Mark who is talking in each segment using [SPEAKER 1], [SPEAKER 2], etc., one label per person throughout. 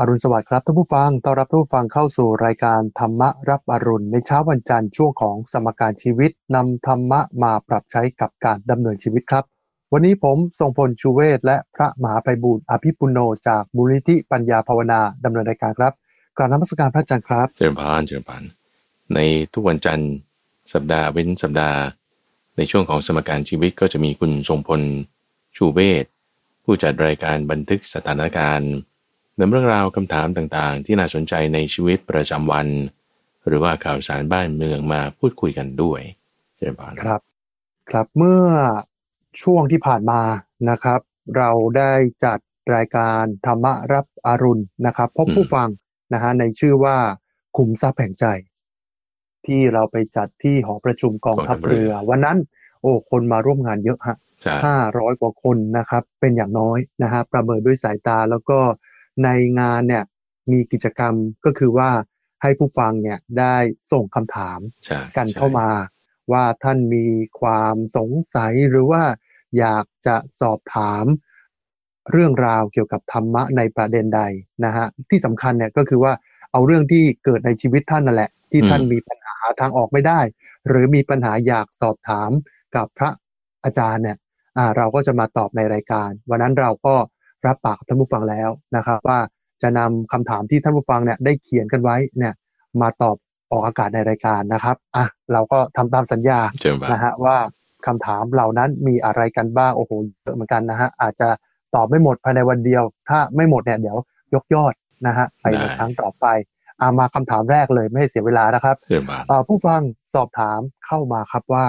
[SPEAKER 1] อรุณสวัสดิ์ครับท่านผู้ฟัง ต้อนรับท่านผู้ฟังเข้าสู่รายการธรรมะรับอรุณ ในเช้าวันจันทร์ช่วงของสมการชีวิตนำธรรมะมาปรับใช้กับการดำเนินชีวิตครับ วันนี้ผมทรงพลชูเวศและพระมหาไพบูลย์อภิปุโนจากมูลนิธิปัญญาภาวนาดำเนินรายการครับกราบนมัสการพระอาจารย์ครับ
[SPEAKER 2] เจริญพานเจริญพานในทุกวันจันทร์สัปดาห์เว้นสัปดาห์ ในช่วงของสมการชีวิตก็จะมีคุณทรงพลชูเวศผู้จัดรายการบันทึกสถานการณ์ นำเรื่องราวคำถามต่างๆ ที่น่าสนใจในชีวิตประจำวัน หรือว่าข่าวสารบ้านเมืองมาพูดคุยกันด้วยเจริญพาน
[SPEAKER 1] ครับ ครับเมื่อช่วงที่ผ่านมานะครับ เราได้จัดรายการธรรมะรับอรุณนะครับพบผู้ฟังนะฮะในชื่อว่าคุมทรัพย์แห่งใจ ที่เราไปจัดที่หอประชุมกองทัพเรือ วันนั้น โอ้คนมาร่วมงานเยอะฮะ
[SPEAKER 2] ใช่
[SPEAKER 1] ห้าร้อยกว่าคนนะครับ เป็นอย่างน้อยนะฮะประเมินด้วยสายตาแล้วก็ ในงานเนี่ยมีกิจกรรมก็คือว่าให้ผู้ฟังเนี่ยได้ส่งคำถาม
[SPEAKER 2] ใช่
[SPEAKER 1] กัน
[SPEAKER 2] ใช่
[SPEAKER 1] เข้ามา ว่าท่านมีความสงสัยหรือว่าอยากจะสอบถามเรื่องราวเกี่ยวกับธรรมะในประเด็นใดนะฮะที่สำคัญเนี่ยก็คือว่าเอาเรื่องที่เกิดในชีวิตท่านนั่นแหละ ที่ท่านมีปัญหาทางออกไม่ได้ หรือมีปัญหาอยากสอบถามกับพระอาจารย์เนี่ยอ่าเราก็จะมาตอบในรายการ วันนั้นเราก็ รับปากกับท่านผู้ฟังแล้วนะครับ ว่าจะนำคำถามที่ท่านผู้ฟังเนี่ยได้เขียนกันไว้เนี่ยมาตอบออกอากาศในรายการนะครับอะเราก็ทำตามสัญญา
[SPEAKER 2] เจริญพาน
[SPEAKER 1] นะฮะว่าคำถามเหล่านั้นมีอะไรกันบ้างโอ้โหเยอะเหมือนกันนะฮะอาจจะตอบไม่หมดภายในวันเดียว ถ้าไม่หมดเนี่ยเดี๋ยวยกยอดนะฮะไปในครั้งต่อไปอามาคำถามแรกเลยไม่ให้เสียเวลานะครับ
[SPEAKER 2] เจริญพาน
[SPEAKER 1] เอ่อผู้ฟังสอบถามเข้ามาครับว่า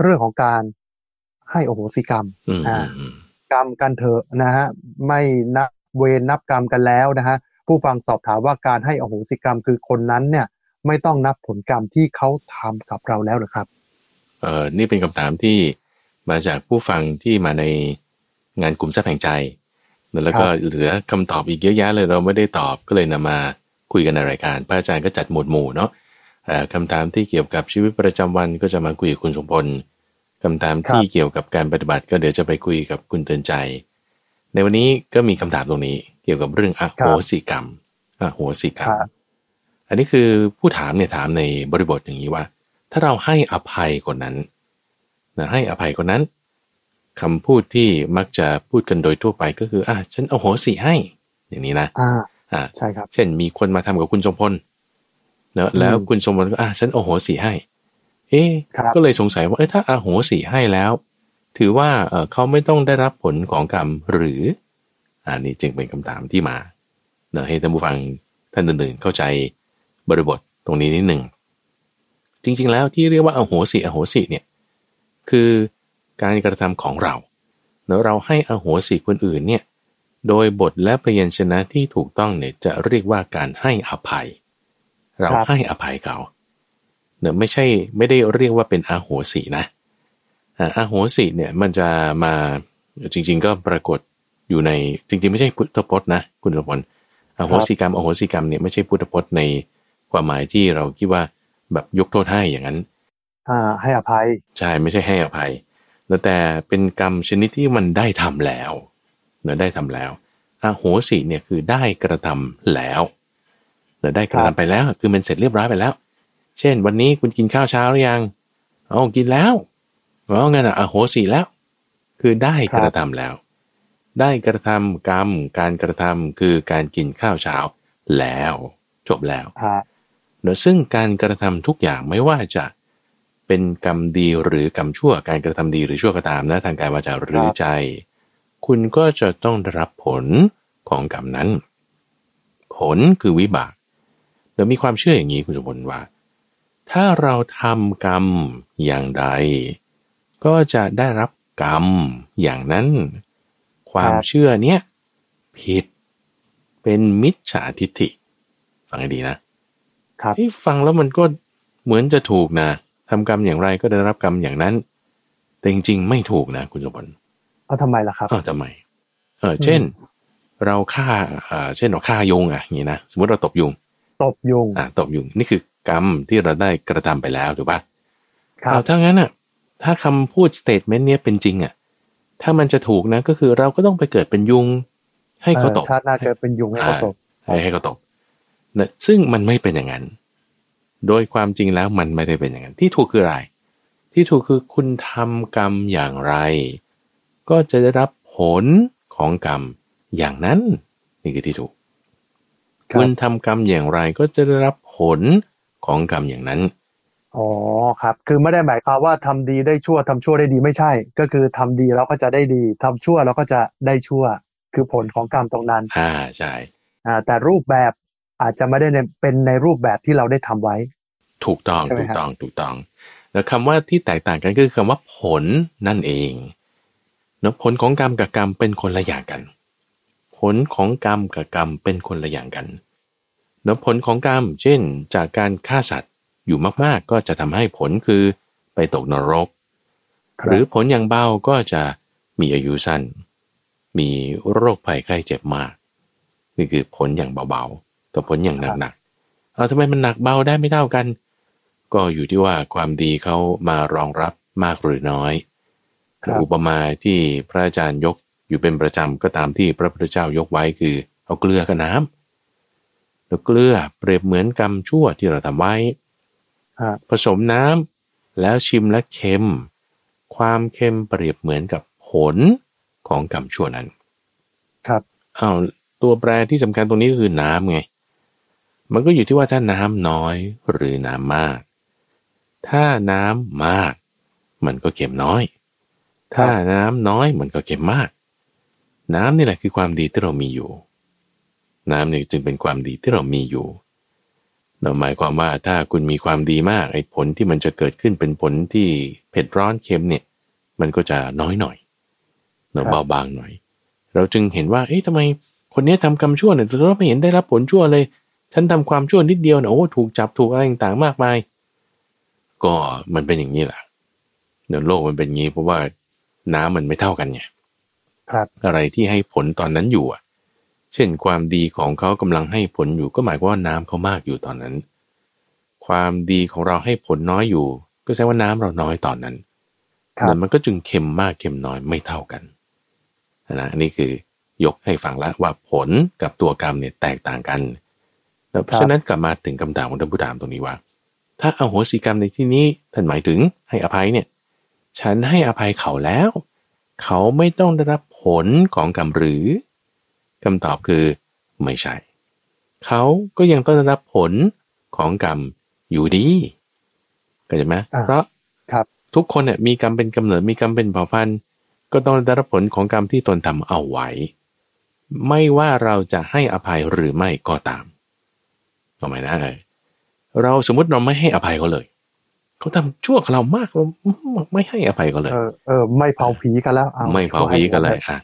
[SPEAKER 1] เรื่องของการให้โอโหสิกรรม
[SPEAKER 2] อืม
[SPEAKER 1] อ่า
[SPEAKER 2] อืมอืม
[SPEAKER 1] กรรมกันเถอะนะฮะไม่นับเวรนับกรรมกันแล้วนะฮะผู้ฟังสอบถามว่าการให้อโหสิกรรมคือคนนั้นเนี่ยไม่ต้องนับผลกรรมที่เขาทำกับเราแล้วหรือครับ
[SPEAKER 2] เอ่อนี่เป็นคำถามที่มาจากผู้ฟังที่มาในงานกลุ่มทรัพย์แห่งใจ แล้วก็
[SPEAKER 1] ครับ
[SPEAKER 2] เหลือคำตอบอีกเยอะแยะเลยเราไม่ได้ตอบก็เลยนำมาคุยกันในรายการ พระอาจารย์ก็จัดหมวดหมู่เนาะเอ่อคำถามที่เกี่ยวกับชีวิตประจำวันก็จะมาคุยกับคุณสมพล คำถามที่เกี่ยวกับการปฏิบัติก็เดี๋ยวจะไปคุยกับคุณเตือนใจ ในวันนี้ก็มีคำถามตรงนี้ เกี่ยวกับเรื่องอโหสิกรรมอโหสิกรรม
[SPEAKER 1] ครับ
[SPEAKER 2] อันนี้คือผู้ถามเนี่ยถามในบริบทอย่างนี้ว่า ถ้าเราให้อภัยคนนั้นนะให้อภัยคนนั้นคำพูดที่มักจะพูดกันโดยทั่วไปก็คืออะฉันเอาโหสิให้ อย่างนี้นะ
[SPEAKER 1] อ่า
[SPEAKER 2] อ่า
[SPEAKER 1] ใช่ครับ
[SPEAKER 2] เช่นมีคนมาทำกับคุณทรงพลเนอะแล้วคุณทรงพลก็อะฉันเอาโหสิให้ เอ๊ะ
[SPEAKER 1] ครับ
[SPEAKER 2] ก็เลยสงสัยว่าเอ้ยถ้าอาโหสิให้แล้ว ถือว่าเออเขาไม่ต้องได้รับผลของกรรมหรือ อันนี้จึงเป็นคำถามที่มาเนอะให้ท่านผู้ฟังท่านอื่นๆเข้าใจบริบทตรงนี้นิดหนึ่งจริงๆแล้วที่เรียกว่าอโหสิอโหสิเนี่ยคือการกระทำของเราเนอะเราให้อโหสิคนอื่นเนี่ยโดยบทและพยัญชนะที่ถูกต้องเนี่ยจะเรียกว่าการให้อภัย เรา
[SPEAKER 1] ครับ
[SPEAKER 2] ให้อภัยเขา เนอะไม่ใช่ไม่ได้เรียกว่าเป็นอาโหสินะอ่าอาโหสิเนี่ยมันจะมาจริง ๆ ก็ปรากฏอยู่ในจริง ๆ ไม่ใช่พุทธพจน์นะคุณสมพลอโหสิกรรมอโหสิกรรมเนี่ยไม่ใช่พุทธพจน์ในความหมายที่เราคิดว่าแบบยกโทษให้อย่างนั้น
[SPEAKER 1] อ่าให้อภัย
[SPEAKER 2] ใช่ไม่ใช่ให้อภัยแล้วแต่เป็นกรรมชนิดที่มันได้ทำแล้วเนอะได้ทำแล้วอาโหสิเนี่ยคือได้กระทำแล้วเนอะได้กระ
[SPEAKER 1] ครับ
[SPEAKER 2] ทำไปแล้ว คือมันเสร็จเรียบร้อยไปแล้ว เช่น วันนี้คุณกินข้าวเช้าหรือยังอ๋อกินแล้วอ๋องั้นอะอโหสิแล้ว คือได้กระทำแล้ว ได้กระทำกรรม การกระทำคือการกินข้าวเช้าแล้ว จบแล้ว
[SPEAKER 1] ฮะ
[SPEAKER 2] เนอะซึ่งการกระทำทุกอย่างไม่ว่าจะเป็นกรรมดีหรือกรรมชั่วการกระทำดีหรือชั่วก็ตามนะทางกายวาจาหรือใจ คุณก็จะต้องได้รับผลของกรรมนั้น ผลคือวิบากเดี๋ยวมีความเชื่ออย่างนี้คุณสมบัติว่า ถ้าเราทำกรรมอย่างใด ก็จะได้รับกรรมอย่างนั้น ความ
[SPEAKER 1] ครับ
[SPEAKER 2] เชื่อเนี้ยผิดเป็นมิจฉาทิฏฐิฟังให้ดีนะ
[SPEAKER 1] ครับ
[SPEAKER 2] ที่ฟังแล้วมันก็เหมือนจะถูกนะทำกรรมอย่างไรก็ได้รับกรรมอย่างนั้น แต่จริงๆไม่ถูกนะคุณสมบัติ
[SPEAKER 1] เอาทำไมล่ะครับ
[SPEAKER 2] เออทำไม เออ เช่น เราฆ่าเอ่อเช่นเราฆ่ายุงอะอย่างนี้นะสมมติเราตบยุง
[SPEAKER 1] ตบยุง
[SPEAKER 2] อ่าตบยุงนี่คือ กรรมที่เราได้กระทำไปแล้วถูกปะ
[SPEAKER 1] ครั
[SPEAKER 2] เอา
[SPEAKER 1] บ
[SPEAKER 2] ถ้างั้นอะ ถ้าคำพูดสเตทเมนต์เนี้ยเป็นจริงอะ ถ้ามันจะถูกนะก็คือเราก็ต้องไปเกิดเป็นยุง ให้เขาตบ
[SPEAKER 1] เออชาติหน้าเกิดเป็นยุงให้เขาตบ
[SPEAKER 2] ให้ให้เขาตกนะซึ่งมันไม่เป็นอย่างนั้น โดยความจริงแล้วมันไม่ได้เป็นอย่างนั้น ที่ถูกคืออะไร ที่ถูกคือคุณทำกรรมอย่างไร ก็จะได้รับผลของกรรมอย่างนั้น นี่คือที่ถูก
[SPEAKER 1] ครับ
[SPEAKER 2] คุณทำกรรมอย่างไรก็จะได้รับผล ของกรรมอย่างนั้น
[SPEAKER 1] อ๋อครับ คือไม่ได้หมายความว่าทำดีได้ชั่วทำชั่วได้ดีไม่ใช่ ก็คือทำดีเราก็จะได้ดีทำชั่วเราก็จะได้ชั่ว คือผลของกรรมตรงนั้น
[SPEAKER 2] อ่าใช่
[SPEAKER 1] อ่าแต่รูปแบบอาจจะไม่ได้ในเป็นในรูปแบบที่เราได้ทำไว้
[SPEAKER 2] ถูกต้อง
[SPEAKER 1] ใช่ไหม
[SPEAKER 2] ถูก
[SPEAKER 1] ครับ
[SPEAKER 2] ต้องถูกต้องแล้วคำว่าที่แตกต่างกันก็คือคำว่าผลนั่นเองเนอะผลของกรรมกับกรรมเป็นคนละอย่างกัน ผลของกรรมกับกรรมเป็นคนละอย่างกัน เนอะผลของกรรม เช่น จากการฆ่าสัตว์อยู่มากๆ ก็จะทำให้ผลคือไปตกนรก
[SPEAKER 1] ครับ
[SPEAKER 2] หรือผลอย่างเบาก็จะมีอายุสั้น มีโรคภัยไข้เจ็บมาก นี่คือผลอย่างเบาๆกับผลอย่างหนักๆเอาทำไมมันหนักเบาได้ไม่เท่ากัน ก็อยู่ที่ว่าความดีเขามารองรับมากหรือน้อย
[SPEAKER 1] ครับ
[SPEAKER 2] อุปมาที่พระอาจารย์ยกอยู่เป็นประจำก็ตามที่พระพุทธเจ้ายกไว้คือ เอาเกลือกับน้ำแล้ว เกลือเปรียบเหมือนกรรมชั่วที่เราทำไว้
[SPEAKER 1] ฮะ
[SPEAKER 2] ผสมน้ำแล้วชิมและเค็ม ความเค็มเปรียบเหมือนกับผลของกรรมชั่วนั้น
[SPEAKER 1] ครับ
[SPEAKER 2] อ้าวตัวแปรที่สำคัญตรงนี้ก็คือน้ำไง มันก็อยู่ที่ว่าถ้าน้ำน้อยหรือน้ำมาก ถ้าน้ำมาก มันก็เค็มน้อย ถ้าน้ำน้อยมันก็เค็มมาก น้ำนี่แหละคือความดีที่เรามีอยู่ น้ำนี่จึงเป็นความดีที่เรามีอยู่นั่นหมายความว่าถ้าคุณมีความดีมากไอ้ผลที่มันจะเกิดขึ้นเป็นผลที่เผ็ดร้อนเค็มเนี่ย มันก็จะน้อยหน่อยเนาะ
[SPEAKER 1] ครับ
[SPEAKER 2] เบาบางหน่อย เราจึงเห็นว่า เอ๊ะทำไมคนนี้ทำกรรมชั่วเนี่ยแต่เราไม่เห็นได้รับผลชั่วเลย ฉันทำความชั่วนิดเดียวเนี่ยโอ้ถูกจับถูกอะไรต่างๆมากมาย ก็มันเป็นอย่างนี้แหละเดี๋ยวโลกมันเป็นอย่างนี้เพราะว่าน้ำมันไม่เท่ากันไง
[SPEAKER 1] ครับ
[SPEAKER 2] อะไรที่ให้ผลตอนนั้นอยู่อะ เช่นความดีของเขากำลังให้ผลอยู่ก็หมายความว่าน้ำเขามากอยู่ตอนนั้น ความดีของเราให้ผลน้อยอยู่ ก็แสดงว่าน้ำเราน้อยตอนนั้น
[SPEAKER 1] ครับ
[SPEAKER 2] นั้นมันก็จึงเค็มมากเค็มน้อยไม่เท่ากันนะอันนี้คือยกให้ฟังแล้วว่าผลกับตัวกรรมเนี่ยแตกต่างกันแล้วเพราะฉะนั้นกลับมาถึงคำถามของท่านผู้ถามตรงนี้ว่า ถ้าอโหสิกรรมในที่นี้ท่านหมายถึงให้อภัยเนี่ย ฉันให้อภัยเขาแล้ว เขาไม่ต้องได้รับผลของกรรมหรือ คำตอบคือไม่ใช่ เขาก็ยังต้องได้รับผลของกรรมอยู่ดีเข้าใจไหม
[SPEAKER 1] อ่า
[SPEAKER 2] เพราะ
[SPEAKER 1] ครับ
[SPEAKER 2] ทุกคนเนี่ยมีกรรมเป็นกำเนิดมีกรรมเป็นเผ่าพันธุ์ ก็ต้องได้รับผลของกรรมที่ตนทำเอาไว้ ไม่ว่าเราจะให้อภัยหรือไม่ก็ตามทำไมนะเออเราสมมติเราไม่ให้อภัยเขาเลยเขาทำชั่วกับเรามากเราไม่ให้อภัยเขาเลย
[SPEAKER 1] เออเออไม่เผาผีกันแล้วอ
[SPEAKER 2] ไม่เผาผีกันเลยอะ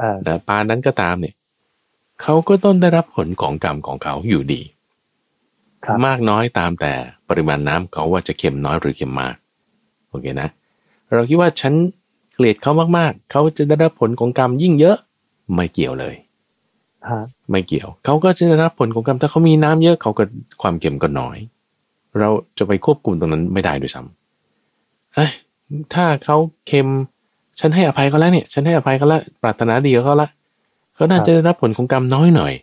[SPEAKER 1] เออ
[SPEAKER 2] แต่ปานนั้นก็ตามเนี่ย เขาก็ต้องได้รับผลของกรรมของเขาอยู่ดี
[SPEAKER 1] ครับ
[SPEAKER 2] มากน้อยตามแต่ปริมาณน้ำเขาว่าจะเค็มน้อยหรือเค็มมากโอเคนะ เราคิดว่าฉันเกลียดเขามากๆ เขาจะได้รับผลของกรรมยิ่งเยอะไม่เกี่ยวเลย
[SPEAKER 1] ฮะ
[SPEAKER 2] ไม่เกี่ยว เขาก็จะได้รับผลของกรรมถ้าเขามีน้ำเยอะเขาก็ความเค็มก็น้อย เราจะไปควบคุมตรงนั้นไม่ได้ด้วยซ้ำเอ้ยถ้าเขาเค็ม ฉันให้อภัยเขาแล้วเนี่ย ฉันให้อภัยเขาแล้วปรารถนาดีกับเขาละ เขาน่าจะได้รับผลของกรรมน้อยหน่อย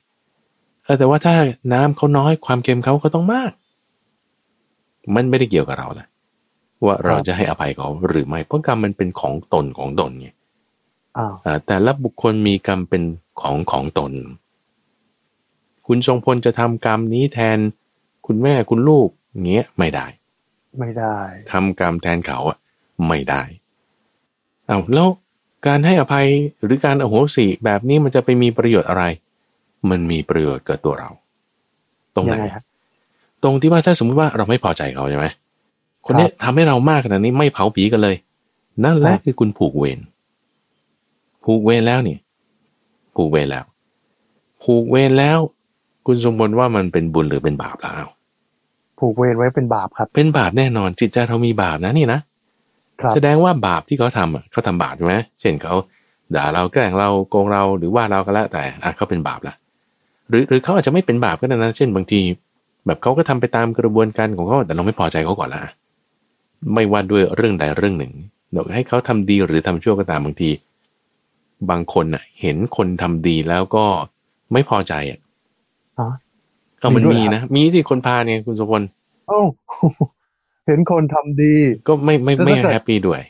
[SPEAKER 2] เออแต่ว่าถ้าน้ำเขาน้อยความเค็มเขาก็ต้องมาก มันไม่ได้เกี่ยวกับเราละว่าเราจะให้อภัยเขาหรือไม่เพราะกรรมมันเป็นของตนของตนไง
[SPEAKER 1] อ้าว
[SPEAKER 2] อ่าแต่ละบุคคลมีกรรมเป็นของของตน คุณทรงพลจะทำกรรมนี้แทนคุณแม่คุณลูกเงี้ยไม่ได้
[SPEAKER 1] ไม่ได้
[SPEAKER 2] ทำกรรมแทนเขาอะไม่ได้ เอาแล้ว การให้อภัยหรือการอโหสิแบบนี้มันจะไปมีประโยชน์อะไร มันมีประโยชน์กับตัวเรา ตรงไหน
[SPEAKER 1] ยังไงครับ
[SPEAKER 2] ตรงที่ว่าถ้าสมมติว่าเราไม่พอใจเขาใช่ไหมคนเนี้ยทำให้เรามากขนาดนี้ไม่เผาผีกันเลย นั่นแหละ
[SPEAKER 1] ครับ
[SPEAKER 2] คือคุณผูกเวรผูกเวรแล้วนี่ผูกเวรแล้ว ผูกเวรแล้ว คุณสมบูรณ์ว่ามันเป็นบุญหรือเป็นบาปแล้ว
[SPEAKER 1] ผูกเวรไว้เป็นบาปครับ
[SPEAKER 2] เป็นบาปแน่นอนจิตใจเรามีบาปนะนี่นะ
[SPEAKER 1] ครับ
[SPEAKER 2] แสดงว่าบาปที่เขาทำอะเขาทำบาปใช่ไหมเช่นเขาด่าเราแกล้งเราโกงเราหรือว่าเราก็แล้วแต่อะเขาเป็นบาปละหรือหรือเขาอาจจะไม่เป็นบาปก็ได้นะเช่นบางที แบบเขาก็ทำไปตามกระบวนการของเขาแต่เราไม่พอใจเขาก่อนละไม่ว่าด้วยเรื่องใดเรื่องหนึ่งเดี๋ยวให้เขาทำดีหรือทำชั่วก็ตามบางที บางคนน่ะ เห็นคนทำดีแล้วก็ไม่พอใจอะ
[SPEAKER 1] ฮะ
[SPEAKER 2] เอามัน
[SPEAKER 1] มีด้วย
[SPEAKER 2] มี
[SPEAKER 1] เหรอ
[SPEAKER 2] นะมีที่คนพาลเนี่ยคุณสุพล
[SPEAKER 1] โอ้ เห็นคนทำดี
[SPEAKER 2] ก็ไม่ไม่
[SPEAKER 1] แล้ว
[SPEAKER 2] ไม่
[SPEAKER 1] ถ้าเกิด
[SPEAKER 2] happy ด้วย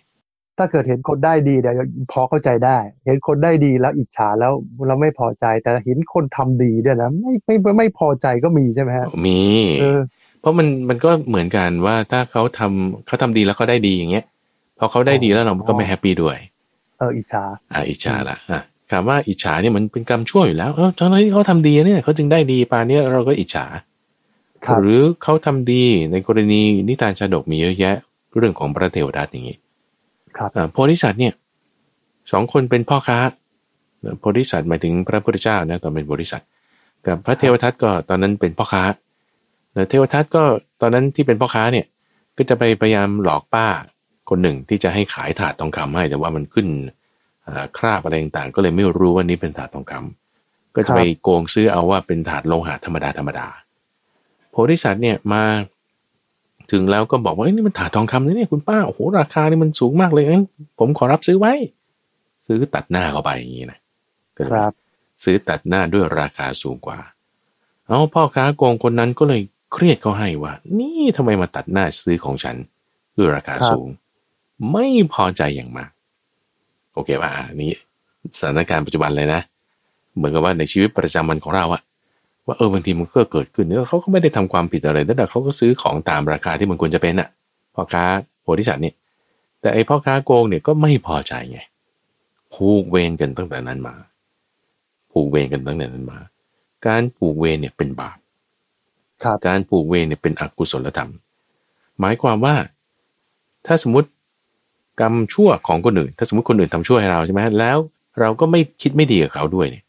[SPEAKER 1] ถ้าเกิดเห็นคนได้ดีเดี๋ยวพอเข้าใจได้ เห็นคนได้ดีแล้วอิจฉาแล้วเราไม่พอใจ แต่เห็นคนทำดีเนี่ยนะไม่ไม่ไม่ไม่พอใจก็มีใช่ไหมฮะ
[SPEAKER 2] มี
[SPEAKER 1] เออ
[SPEAKER 2] เพราะมันมันก็เหมือนกันว่าถ้าเขาทำเขาทำดีแล้วเขาได้ดีอย่างเงี้ยพอเขาได้ดีแล้วเราก็ไม่แฮปปี้ด้วย
[SPEAKER 1] เอออิจฉา
[SPEAKER 2] อ่าอิจฉาละอะคำว่าอิจฉาเนี่ยมันเป็นกรรมชั่วอยู่แล้วเออทั้งที่เขาทำดีเนี่ยเขาจึงได้ดีปานเนี้ยเราก็อิจฉา
[SPEAKER 1] ครับ
[SPEAKER 2] หรือเขาทำดีในกรณีนิทานชาดกมีเยอะแยะ เรื่องของพระเทวทัตอย่างนี้
[SPEAKER 1] ครับ
[SPEAKER 2] อ่าโพธิสัตว์เนี่ยสองคนเป็นพ่อค้าโพธิสัตว์หมายถึงพระพุทธเจ้านะตอนเป็นโพธิสัตว์กับพระเทวทัตก็ตอนนั้นเป็นพ่อค้าแล้วเทวทัตก็ตอนนั้นที่เป็นพ่อค้าเนี่ยก็จะไปพยายามหลอกป้าคนหนึ่งที่จะให้ขายถาดทองคำให้แต่ว่ามันขึ้นอ่าคราบอะไรต่างๆ ก็เลยไม่รู้ว่านี่เป็นถาดทองคำก็จะไปโกงซื้อเอาว่าเป็นถาดโลหะธรรมดาธรรมดา โพธิสัตว์เนี่ยมาถึงแล้วก็บอกว่าเอ้ยนี่มันถาดทองคำนะเนี่ยคุณป้าโอ้โหราคานี่มันสูงมากเลยงั้นผมขอรับซื้อไว้ ซื้อตัดหน้าเข้าไปอย่างนี้นะก็
[SPEAKER 1] ค
[SPEAKER 2] เลย
[SPEAKER 1] รับ
[SPEAKER 2] ซื้อตัดหน้าด้วยราคาสูงกว่า เอาพ่อค้าโกงคนนั้นก็เลยเครียดเขาให้ว่า นี่ทำไมมาตัดหน้าซื้อของฉันด้วยราคาสูง ไม่พอใจอย่างมาก โอเคป่ะอันนี้สถานการณ์ปัจจุบันเลยนะ เหมือนกับว่าในชีวิตประจำวันของเราอะ ว่าเออบางทีมันก็เกิดขึ้นแล้วเขาก็ไม่ได้ทำความผิดอะไรแต่เขาก็ซื้อของตามราคาที่มันควรจะเป็นอะพ่อค้าโพธิสัตว์เนี่ยแต่ไอ้พ่อค้าโกงเนี่ยก็ไม่พอใจไงผูกเวรกันตั้งแต่นั้นมาผูกเวรกันตั้งแต่นั้นมา การผูกเวรเนี่ยเป็นบาป
[SPEAKER 1] ครับ
[SPEAKER 2] การผูกเวรเนี่ยเป็นอกุศลธรรม หมายความว่า ถ้าสมมติกรรมชั่วของคนอื่น ถ้าสมมติคนอื่นทำชั่วให้เราใช่ไหมแล้ว เราก็ไม่คิดไม่ดีกับเขาด้วยเนี่ย